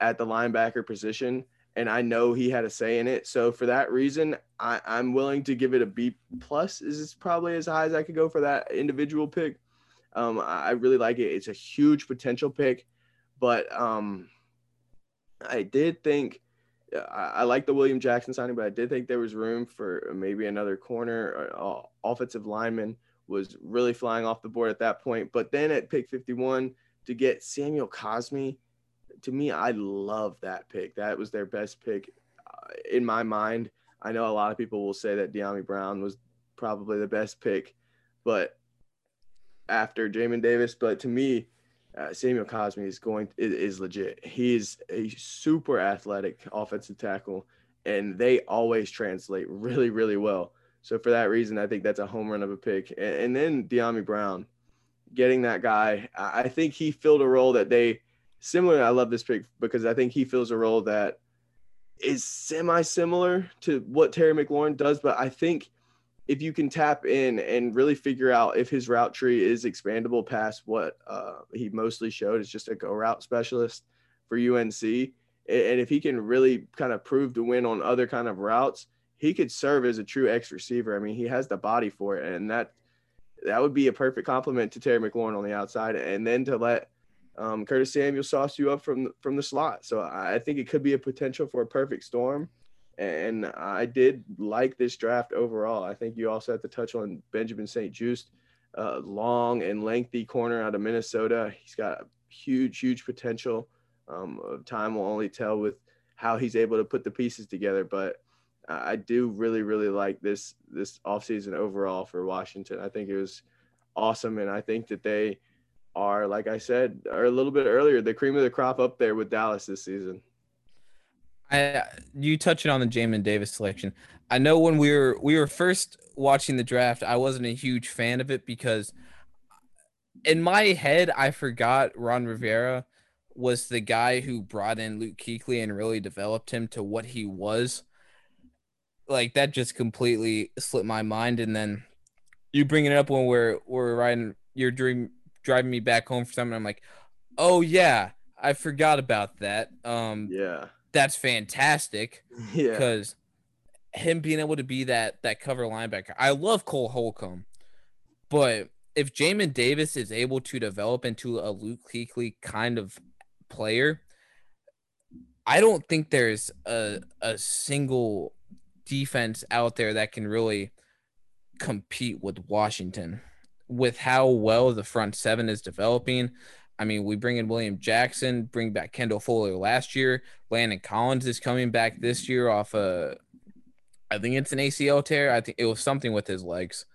at the linebacker position and I know he had a say in it. So for that reason, I, I'm willing to give it a B plus. Is probably as high as I could go for that individual pick. Um, I really like it. It's a huge potential pick, but um, I did think I, like the William Jackson signing, but I did think there was room for maybe another corner or uh, offensive lineman was really flying off the board at that point. But then at pick 51 to get Samuel Cosmi, to me, I love that pick. That was their best pick uh, in my mind. I know a lot of people will say that Dyami Brown was probably the best pick, but after Jamin Davis, but to me, uh, Samuel Cosmi is going is, is legit. He's a super athletic offensive tackle, and they always translate really, really well. So for that reason, I think that's a home run of a pick. And, and then Dyami Brown, getting that guy, I think he filled a role that they similar. I love this pick because I think he fills a role that is semi similar to what Terry McLaurin does. But I think if you can tap in and really figure out if his route tree is expandable past what uh, he mostly showed is just a go route specialist for UNC, and if he can really kind of prove to win on other kind of routes, he could serve as a true X receiver. I mean, he has the body for it, and that that would be a perfect complement to Terry McLaurin on the outside. And then to let um, Curtis Samuel sauce you up from from the slot. So I think it could be a potential for a perfect storm. And I did like this draft overall. I think you also have to touch on Benjamin St-Juste, uh, long and lengthy corner out of Minnesota. He's got huge, huge potential. Um, time will only tell with how he's able to put the pieces together. But I do really, really like this this offseason overall for Washington. I think it was awesome, and I think that they are, like I said, or a little bit earlier, the cream of the crop up there with Dallas this season. I you touching on the Jamin Davis selection. I know when we were we were first watching the draft, I wasn't a huge fan of it because in my head I forgot Ron Rivera was the guy who brought in Luke Kuechly and really developed him to what he was. Like that just completely slipped my mind. And then you bringing it up when we're we're riding your dream driving me back home for something. I'm like, oh yeah, I forgot about that. Um, yeah, that's fantastic. Yeah, because him being able to be that that cover linebacker, I love Cole Holcomb, but if Jamin Davis is able to develop into a Luke Kuechly kind of player, I don't think there's a a single defense out there that can really compete with Washington with how well the front seven is developing. I mean, we bring in William Jackson, bring back Kendall Fuller last year. Landon Collins is coming back this year off a, I think it's an ACL tear. I think it was something with his legs.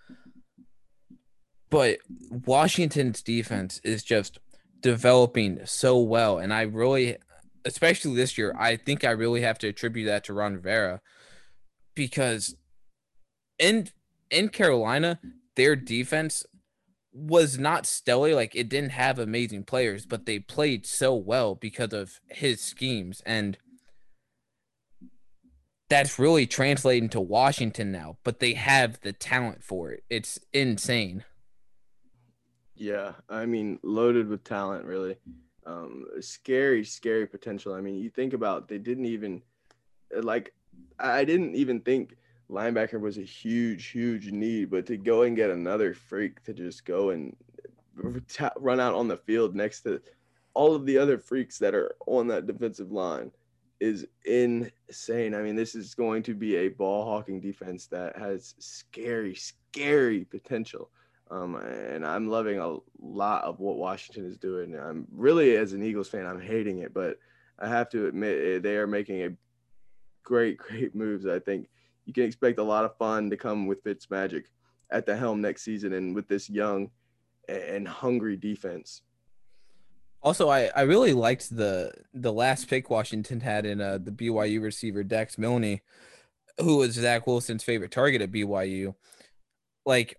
But Washington's defense is just developing so well. And I really, especially this year, I think I really have to attribute that to Ron Rivera because in in Carolina, their defense was not stellar. Like it didn't have amazing players, but they played so well because of his schemes. And that's really translating to Washington now, but they have the talent for it. It's insane. Yeah, I mean, loaded with talent, really. Um, scary, scary potential. I mean, you think about they didn't even like. I didn't even think linebacker was a huge, huge need, but to go and get another freak to just go and run out on the field next to all of the other freaks that are on that defensive line is insane. I mean, this is going to be a ball hawking defense that has scary, scary potential. Um, and I'm loving a lot of what Washington is doing. I'm really, as an Eagles fan, I'm hating it, but I have to admit eh, they are making a great, great moves. I think you can expect a lot of fun to come with Fitz Magic at the helm next season and with this young and hungry defense. Also, I, I really liked the the last pick Washington had in uh, the BYU receiver Dax Milne, who was Zach Wilson's favorite target at BYU. Like,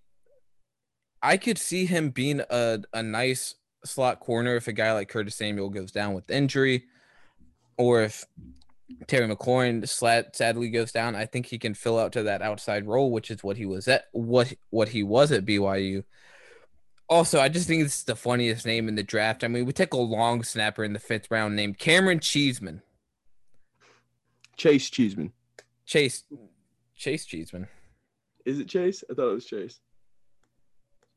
I could see him being a, a nice slot corner if a guy like Curtis Samuel goes down with injury, or if Terry McLaurin sadly goes down. I think he can fill out to that outside role, which is what he was at what what he was at BYU. Also, I just think this is the funniest name in the draft. I mean, we take a long snapper in the fifth round named Camaron Cheeseman. Chase Cheeseman. Chase Chase Cheeseman. Is it Chase? I thought it was Chase.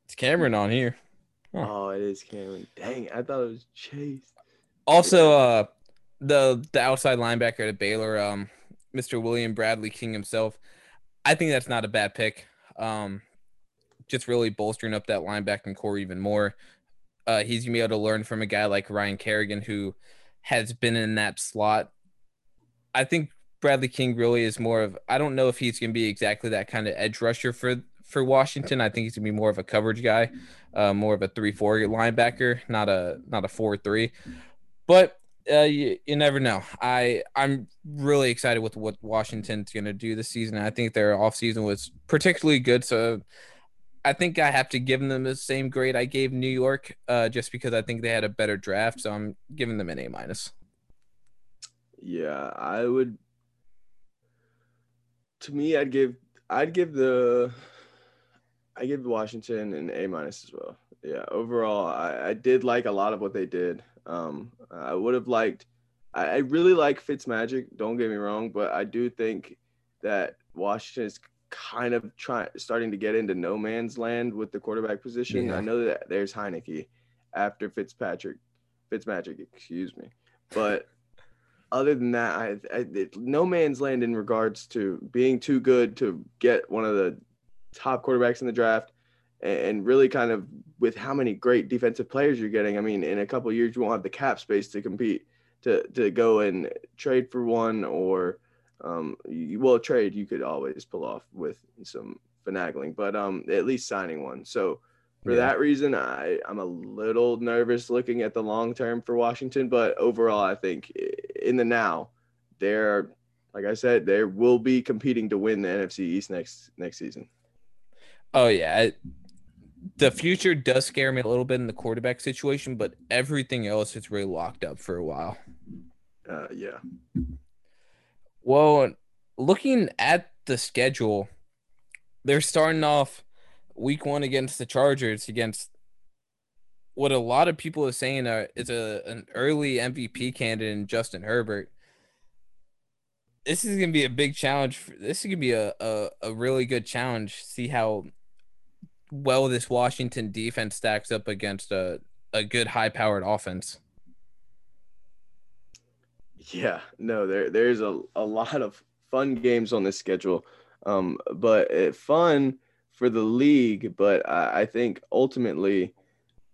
It's Camaron on here. Huh. Oh, it is Camaron. Dang, I thought it was Chase. Also, uh the the outside linebacker at Baylor, um, Mr. William Bradley King himself. I think that's not a bad pick. Um, just really bolstering up that linebacking corps even more. Uh, he's gonna be able to learn from a guy like Ryan Kerrigan who has been in that slot. I think Bradley King really is more of I don't know if he's gonna be exactly that kind of edge rusher for for Washington. I think he's gonna be more of a coverage guy, uh, more of a three four linebacker, not a not a four three. But uh, you, you never know. I I'm really excited with what Washington's going to do this season. I think their offseason was particularly good. So I think I have to give them the same grade I gave New York, uh, just because I think they had a better draft. So I'm giving them an A minus. Yeah, I would. To me, I'd give I'd give the I give Washington an A minus as well. Yeah, overall, I, I did like a lot of what they did. Um, I would have liked. I, I really like Fitzmagic. Don't get me wrong, but I do think that Washington is kind of trying starting to get into no man's land with the quarterback position. Yeah. I know that there's Heinicke after Fitzpatrick, Fitzmagic, excuse me, but other than that, I, I it, no man's land in regards to being too good to get one of the top quarterbacks in the draft and really kind of with how many great defensive players you're getting. I mean, in a couple years, you won't have the cap space to compete to to go and trade for one or um, you will trade. You could always pull off with some finagling, but um, at least signing one. So for yeah. that reason, I I'm a little nervous looking at the long term for Washington, but overall, I think in the now, they're like I said, they will be competing to win the NFC East next next season. Oh yeah, the future does scare me a little bit in the quarterback situation, but everything else is really locked up for a while. Uh, yeah. Well, looking at the schedule, they're starting off week one against the Chargers against what a lot of people are saying are, is a an early MVP candidate in Justin Herbert. This is gonna be a big challenge. For, this is gonna be a, a, a really good challenge. See how well this Washington defense stacks up against a, a good high powered offense. Yeah, no, there there's a, a lot of fun games on this schedule. Um, but it, fun for the league, but I, I think ultimately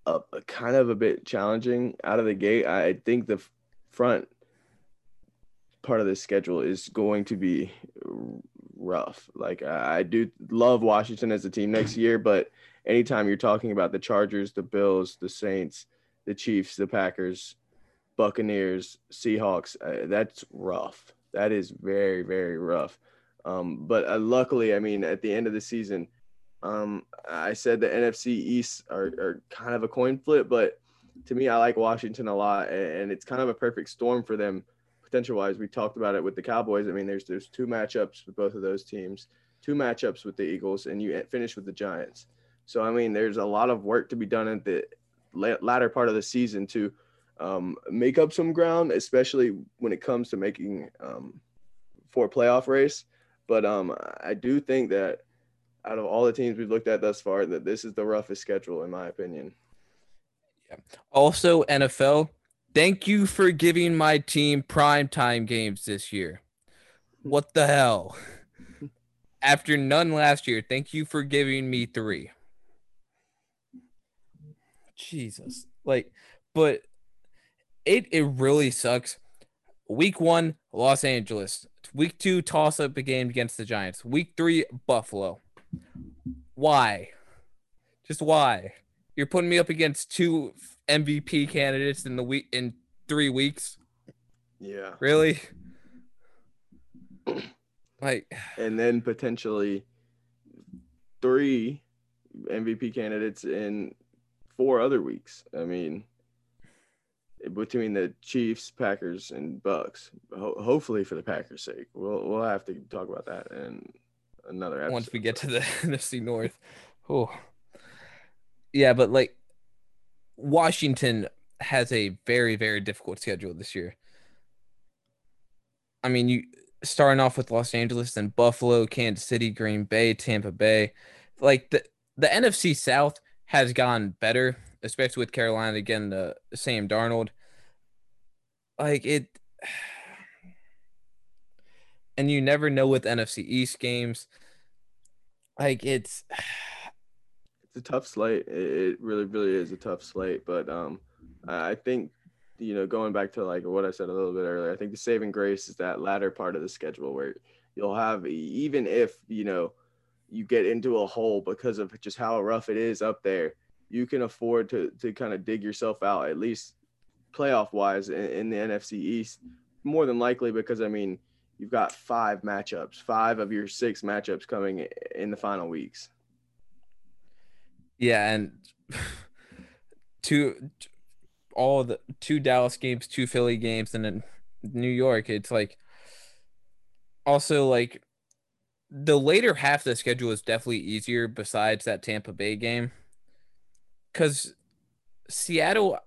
uh, kind of a bit challenging out of the gate. I think the front part of the schedule is going to be rough. Like I, I do love Washington as a team next year, but anytime you're talking about the Chargers, the Bills, the Saints, the Chiefs, the Packers, Buccaneers, Seahawks, uh, that's rough. That is very very rough. Um, but uh, luckily, I mean, at the end of the season, um, I said the NFC East are, are kind of a coin flip, but to me, I like Washington a lot, and it's kind of a perfect storm for them potential wise. We talked about it with the Cowboys. I mean, there's there's two matchups with both of those teams, two matchups with the Eagles, and you finish with the Giants. So I mean, there's a lot of work to be done at the latter part of the season to um, make up some ground, especially when it comes to making um, for a playoff race. But um, I do think that out of all the teams we've looked at thus far, that this is the roughest schedule in my opinion. Yeah. Also, NFL, thank you for giving my team prime time games this year. What the hell? After none last year, thank you for giving me three. Jesus. Like, but it it really sucks. Week one, Los Angeles. Week two, toss up a game against the Giants. Week three, Buffalo. Why? Just why? You're putting me up against two MVP candidates in the week in three weeks. Yeah. Really? like and then potentially three MVP candidates in four other weeks. I mean, between the Chiefs, Packers, and Bucs. Ho- hopefully, for the Packers' sake, we'll we'll have to talk about that in another episode. Once we get to the NFC North, oh, yeah, but like Washington has a very very difficult schedule this year. I mean, you starting off with Los Angeles, then Buffalo, Kansas City, Green Bay, Tampa Bay. Like the the NFC South has gone better, especially with Carolina again, the Sam Darnold. Like it and you never know with NFC East games. Like it's it's a tough slate. It really, really is a tough slate. But um I think you know, going back to like what I said a little bit earlier, I think the saving grace is that latter part of the schedule where you'll have even if, you know, you get into a hole because of just how rough it is up there, you can afford to to kind of dig yourself out at least playoff wise in, in the NFC East. More than likely because I mean you've got five matchups, five of your six matchups coming in the final weeks. Yeah, and two all the two Dallas games, two Philly games, and then New York. It's like also like the later half of the schedule is definitely easier besides that Tampa Bay game because Seattle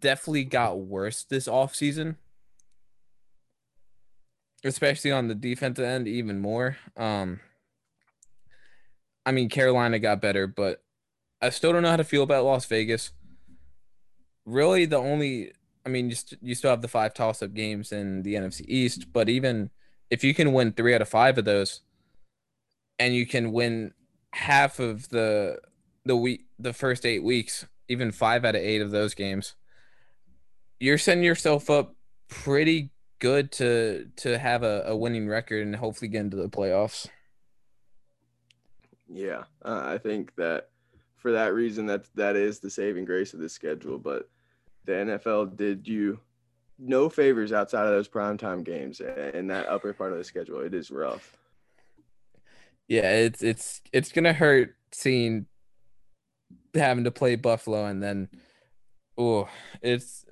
definitely got worse this offseason, especially on the defensive end, even more. Um, I mean, Carolina got better, but I still don't know how to feel about Las Vegas. Really, the only, I mean, you, st- you still have the five toss up games in the NFC East, but even if you can win three out of five of those, and you can win half of the the week the first eight weeks, even five out of eight of those games, you're setting yourself up pretty good to to have a, a winning record and hopefully get into the playoffs. Yeah, uh, I think that for that reason that that is the saving grace of this schedule. But the NFL did you no favors outside of those primetime games and that upper part of the schedule. It is rough. Yeah, it's it's it's gonna hurt seeing having to play Buffalo and then oh it's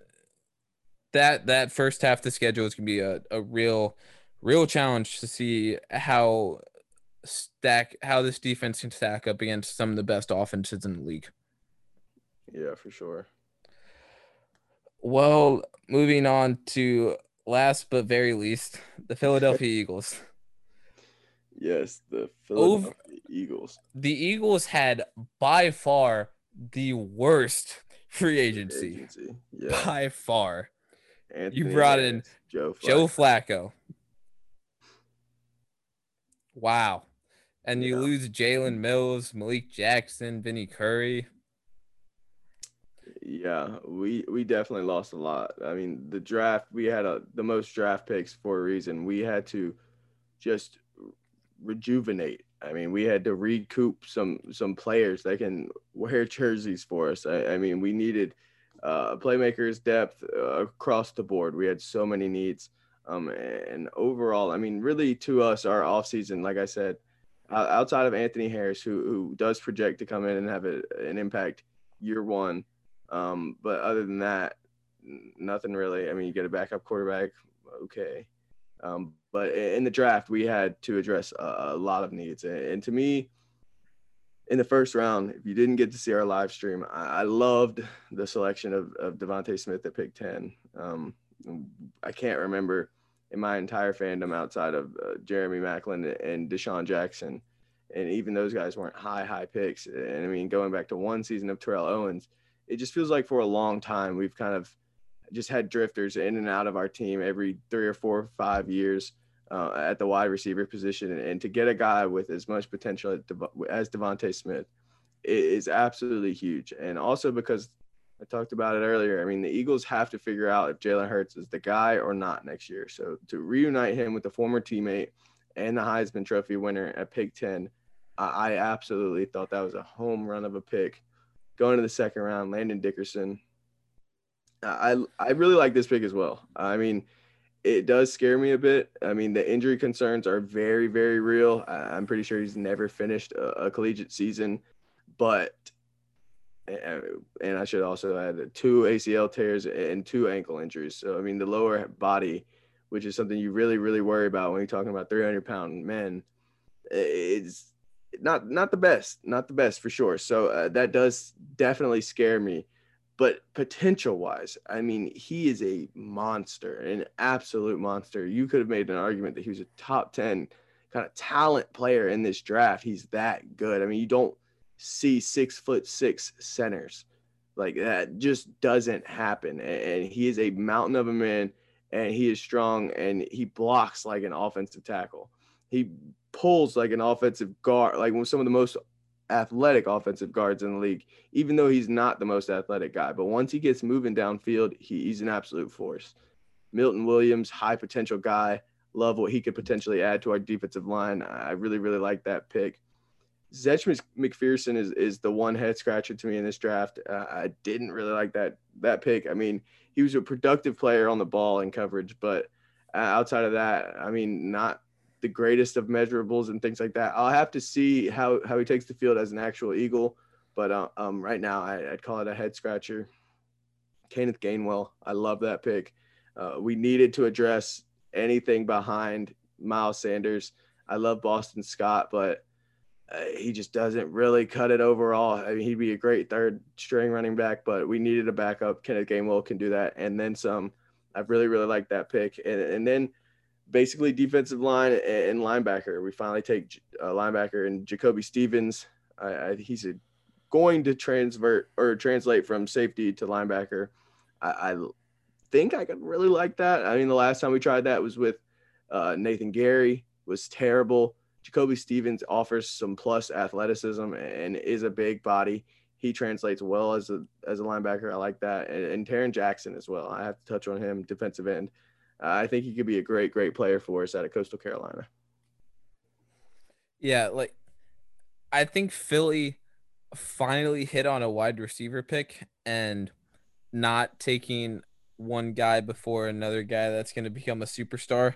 that that first half of the schedule is gonna be a, a real real challenge to see how stack how this defense can stack up against some of the best offenses in the league. Yeah, for sure. Well, moving on to last but very least, the Philadelphia Eagles. Yes, the Philadelphia Over, Eagles. The Eagles had by far the worst free agency. agency. Yeah. By far. Anthony you brought in Joe Flacco. Joe Flacco. Wow. And you yeah. lose Jalen Mills, Malik Jackson, Vinny Curry. Yeah, we we definitely lost a lot. I mean, the draft we had a, the most draft picks for a reason. We had to just rejuvenate. I mean, we had to recoup some some players that can wear jerseys for us. I, I mean, we needed uh, playmakers depth uh, across the board. We had so many needs. Um, and overall, I mean, really to us, our offseason, like I said, outside of Anthony Harris, who, who does project to come in and have a, an impact year one. Um, but other than that, nothing really. I mean, you get a backup quarterback, okay. Um, but in the draft, we had to address a, a lot of needs. And to me, in the first round, if you didn't get to see our live stream, I, I loved the selection of, of DeVonta Smith at pick 10. Um, I can't remember in my entire fandom outside of uh, Jeremy Maclin and DeSean Jackson. And even those guys weren't high, high picks. And I mean, going back to one season of Terrell Owens, it just feels like for a long time we've kind of just had drifters in and out of our team every three or four or five years uh, at the wide receiver position. And, and, to get a guy with as much potential as DeVonta Smith is absolutely huge. And also because I talked about it earlier. I mean, the Eagles have to figure out if Jalen Hurts is the guy or not next year. So to reunite him with the former teammate and the Heisman Trophy winner at pick 10, I, absolutely thought that was a home run of a pick. Going to the second round, Landon Dickerson. I I really like this pick as well. I mean, it does scare me a bit. I mean, the injury concerns are very, very real. I'm pretty sure he's never finished a, a collegiate season, but and I should also add two ACL tears and two ankle injuries. So I mean, the lower body, which is something you really really worry about when you're talking about 300 pound men, is not not the best, not the best for sure. So uh, that does definitely scare me. But potential wise, I mean, he is a monster, an absolute monster. You could have made an argument that he was a top 10 kind of talent player in this draft. He's that good. I mean, you don't see six foot six centers. Like that just doesn't happen. And he is a mountain of a man and he is strong and he blocks like an offensive tackle. He pulls like an offensive guard, like some of the most athletic offensive guards in the league, even though he's not the most athletic guy. But once he gets moving downfield, he, he's an absolute force. Milton Williams, high potential guy. Love what he could potentially add to our defensive line. I really, really like that pick. Zech McPherson is is the one head scratcher to me in this draft. Uh, I didn't really like that that pick. I mean, he was a productive player on the ball and coverage, but uh, outside of that, I mean, not the greatest of measurables and things like that. I'll have to see how how he takes the field as an actual Eagle, but uh, um, right now I, would call it a head scratcher. Kenneth Gainwell, I love that pick. Uh, we needed to address anything behind Miles Sanders. I love Boston Scott, but uh, he just doesn't really cut it overall. I mean, he'd be a great third string running back, but we needed a backup. Kenneth Gainwell can do that, and then some. I really, really like that pick, and and then basically defensive line and linebacker. We finally take a linebacker and Jacoby Stevens. I, I, he's a, going to transvert or translate from safety to linebacker. I, I, think I could really like that. I mean, the last time we tried that was with uh, Nathan Gerry Was terrible. Jacoby Stevens offers some plus athleticism and is a big body. He translates well as a as a linebacker. I like that, and, and Tarron Jackson as well. I have to touch on him, defensive end. Uh, I think he could be a great, great player for us out of Coastal Carolina. Yeah, like I think Philly finally hit on a wide receiver pick and not taking one guy before another guy that's going to become a superstar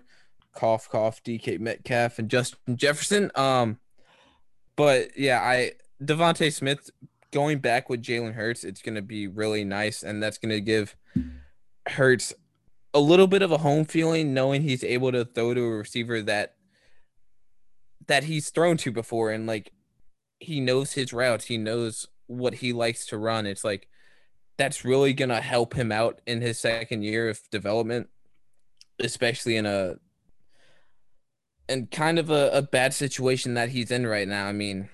cough cough DK Metcalf and Justin Jefferson. Um, but yeah, I DeVonta Smith going back with Jalen Hurts, it's gonna be really nice, and that's gonna give Hurts a little bit of a home feeling, knowing he's able to throw to a receiver that that he's thrown to before, and like he knows his routes, he knows what he likes to run. It's like that's really gonna help him out in his second year of development, especially in a and kind of a, a bad situation that he's in right now. I mean,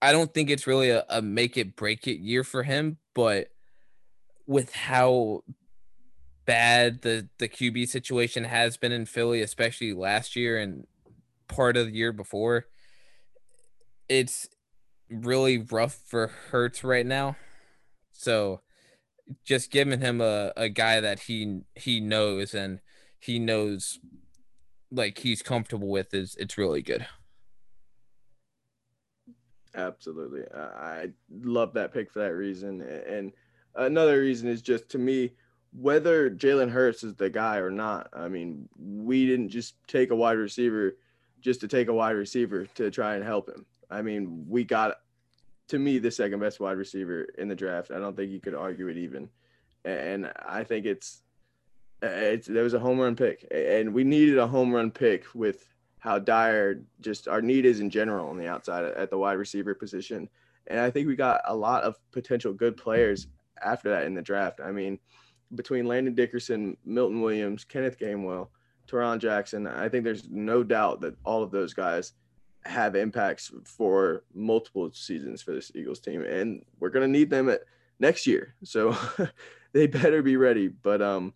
I don't think it's really a, a make it break it year for him, but with how bad the the QB situation has been in Philly, especially last year and part of the year before, it's really rough for Hurts right now. So just giving him a, a guy that he he knows and he knows like he's comfortable with is it's really good. Absolutely. I love that pick for that reason. And another reason is just to me, whether Jalen Hurts is the guy or not, I mean, we didn't just take a wide receiver just to take a wide receiver to try and help him. I mean, we got to me the second best wide receiver in the draft. I don't think you could argue it even. And I think it's it's there was a home run pick and we needed a home run pick with how dire just our need is in general on the outside at the wide receiver position. And I think we got a lot of potential good players after that in the draft. I mean, between Landon Dickerson, Milton Williams, Kenneth Gainwell, Tarron Jackson, I think there's no doubt that all of those guys have impacts for multiple seasons for this Eagles team. And we're going to need them at next year. So they better be ready. But um,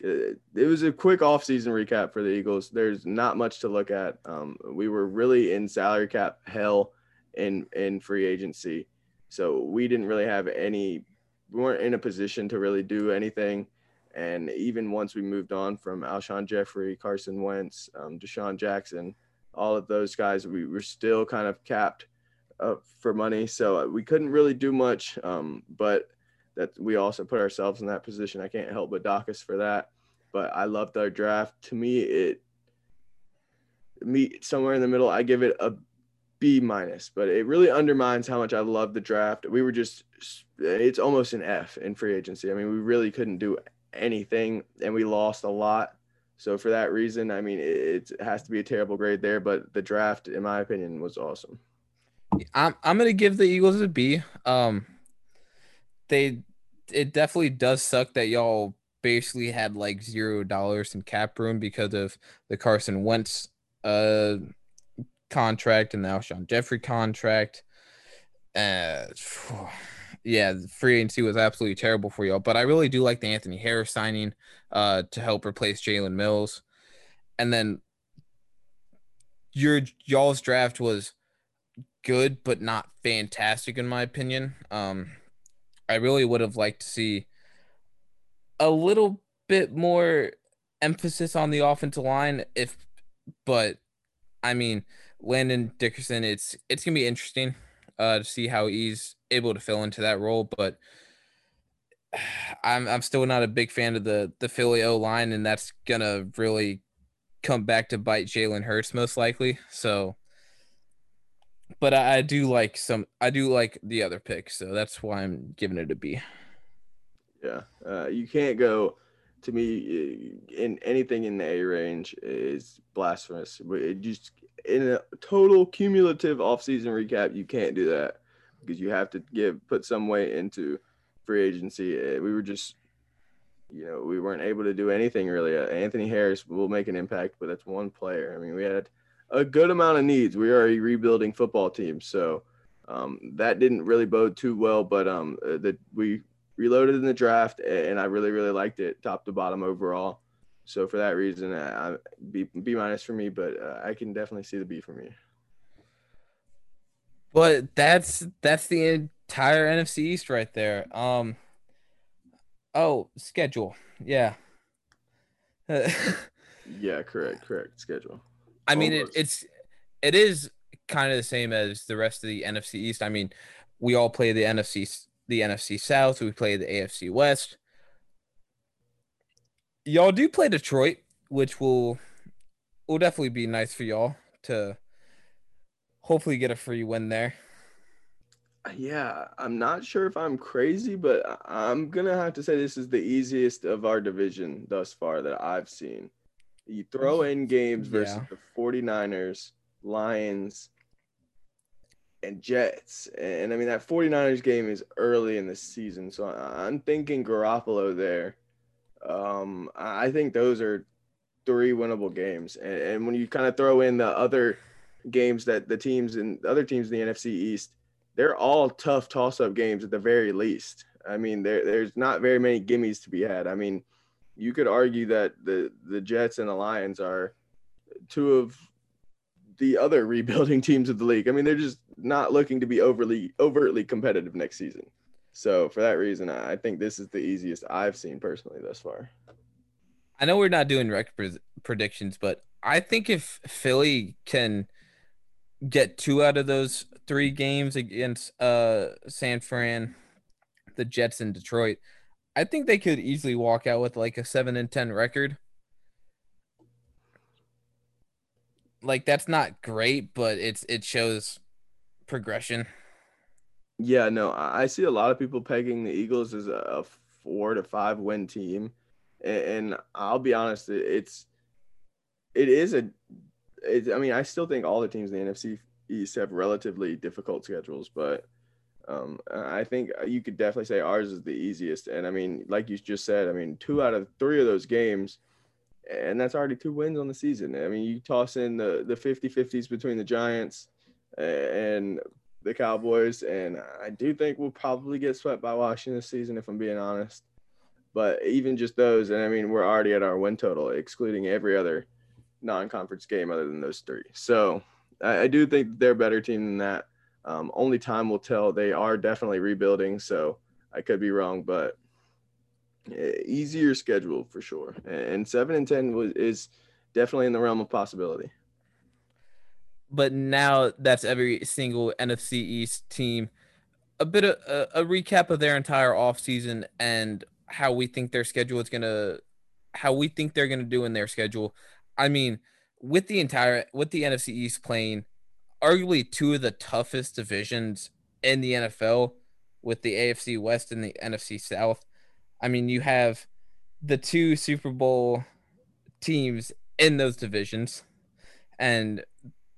it, was a quick offseason recap for the Eagles. There's not much to look at. Um, we were really in salary cap hell in in free agency, so we didn't really have any. We weren't in a position to really do anything. And even once we moved on from Alshon Jeffery, Carson Wentz, um, DeSean Jackson, all of those guys, we were still kind of capped uh, for money. So we couldn't really do much. Um, but that we also put ourselves in that position. I can't help but dock us for that. But I loved our draft. To me, it me somewhere in the middle. I give it a B minus, but it really undermines how much I love the draft. We were just it's almost an F in free agency. I mean, we really couldn't do anything, and we lost a lot. So for that reason, I mean, it, it has to be a terrible grade there. But the draft, in my opinion, was awesome. I'm I'm gonna give the Eagles a B. Um, they it definitely does suck that y'all basically had like zero dollars in cap room because of the Carson Wentz uh contract and the Alshon Jeffery contract. Uh, yeah, free agency was absolutely terrible for y'all. But I really do like the Anthony Harris signing uh to help replace Jalen Mills. And then your y'all's draft was good but not fantastic in my opinion. Um I really would have liked to see a little bit more emphasis on the offensive line if but I mean Landon Dickerson it's it's going to be interesting uh to see how he's able to fill into that role but I'm I'm still not a big fan of the the Philly O line and that's going to really come back to bite Jalen Hurts most likely so but I, I, do like some. I do like the other picks, so that's why I'm giving it a B. Yeah, uh, you can't go. To me, in anything in the A range is blasphemous. It just in a total cumulative offseason recap, you can't do that because you have to give put some weight into free agency. Uh, we were just, you know, we weren't able to do anything really. Uh, Anthony Harris will make an impact, but that's one player. I mean, we had a good amount of needs. We are a rebuilding football team, so um, that didn't really bode too well. But um, uh, that we reloaded in the draft, and I really really liked it, top to bottom overall. So for that reason, I, B B minus for me, but uh, I can definitely see the B for me. But that's that's the entire NFC East right there. Um. Oh, schedule. Yeah. yeah, correct, correct. Schedule. I mean, it, it's it is kind of the same as the rest of the NFC East. I mean, we all play the NFC the NFC South. We play the AFC West. Y'all do play Detroit, which will will definitely be nice for y'all to hopefully get a free win there. Yeah, I'm not sure if I'm crazy, but I'm gonna have to say this is the easiest of our division thus far that I've seen. You throw in games versus yeah. the 49ers, Lions, and Jets. And I mean, that 49ers game is early in the season. So I'm thinking Garoppolo there. Um, I think those are three winnable games. And, and when you kind of throw in the other games that the teams and other teams in the NFC East, they're all tough toss up games at the very least. I mean, there, there's not very many gimmies to be had. I mean, you could argue that the the Jets and the Lions are two of the other rebuilding teams of the league. I mean, they're just not looking to be overly overtly competitive next season. So for that reason, I think this is the easiest I've seen personally thus far. I know we're not doing record predictions, but I think if Philly can get two out of those three games against uh San Fran, the Jets and Detroit, I think they could easily walk out with like a seven and ten record. Like that's not great, but it's it shows progression. Yeah, no, I see a lot of people pegging the Eagles as a four to five win team, and I'll be honest, it's it is a. It, I mean, I still think all the teams in the NFC East have relatively difficult schedules, but um, I think you could definitely say ours is the easiest. And I mean, like you just said, I mean, two out of three of those games, and that's already two wins on the season. I mean, you toss in the the 50-50s between the Giants and the Cowboys, and I do think we'll probably get swept by Washington this season, if I'm being honest. But even just those, and I mean, we're already at our win total, excluding every other non-conference game other than those three. So I, I do think they're a better team than that. Um, only time will tell. They are definitely rebuilding, so I could be wrong, but easier schedule for sure. And seven and ten was, is definitely in the realm of possibility. But now that's every single NFC East team. A bit of a, a recap of their entire offseason and how we think their schedule is gonna, how we think they're gonna do in their schedule. I mean, with the entire with the NFC East playing arguably two of the toughest divisions in the NFL with the AFC West and the NFC South. I mean, you have the two Super Bowl teams in those divisions, and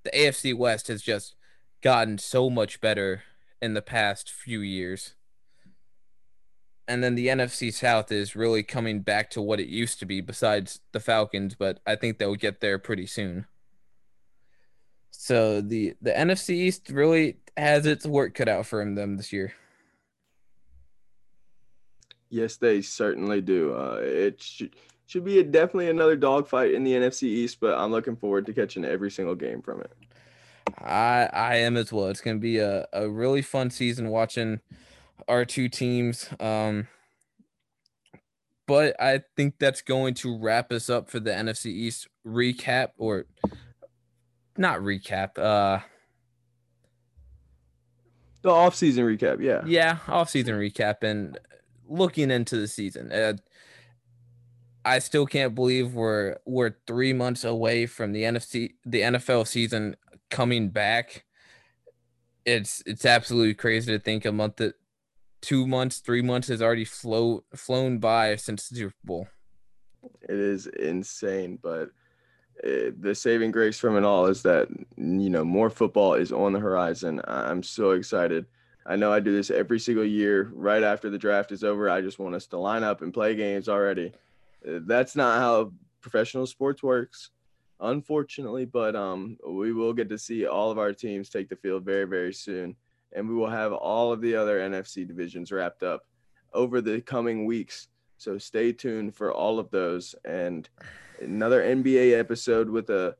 the AFC West has just gotten so much better in the past few years. And then the NFC South is really coming back to what it used to be, besides the Falcons, but I think they'll get there pretty soon. So the the NFC East really has its work cut out for them this year. Yes, they certainly do. Uh, it should should be a, definitely another dogfight in the NFC East, but I'm looking forward to catching every single game from it. I I am as well. It's gonna be a, a really fun season watching our two teams. Um, but I think that's going to wrap us up for the NFC East recap or not recap. Uh, the off-season recap, yeah, yeah, off-season recap and looking into the season. Uh, I still can't believe we're we're three months away from the NFC the NFL season coming back. It's it's absolutely crazy to think a month that two months, three months has already flow flown by since the Super Bowl. It is insane, but the saving grace from it all is that you know more football is on the horizon. I'm so excited. I know I do this every single year. Right after the draft is over, I just want us to line up and play games already. Uh, that's not how professional sports works unfortunately, but um, we will get to see all of our teams take the field very, very soon. And we will have all of the other NFC divisions wrapped up over the coming weeks. So stay tuned for all of those and another NBA episode with a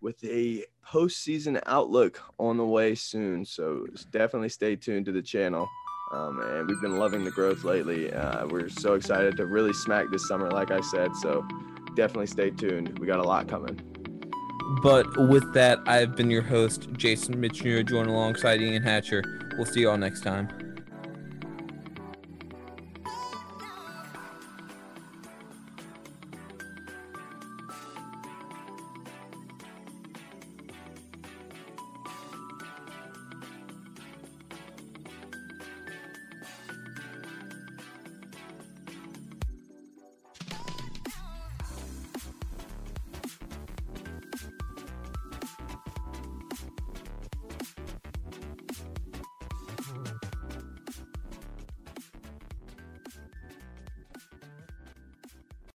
with a postseason outlook on the way soon. So definitely stay tuned to the channel. Um, and we've been loving the growth lately. Uh, we're so excited to really smack this summer, like I said. So definitely stay tuned. We got a lot coming. But with that, I've been your host, Jason Mitchner, joined alongside Ian Hatcher. We'll see you all next time.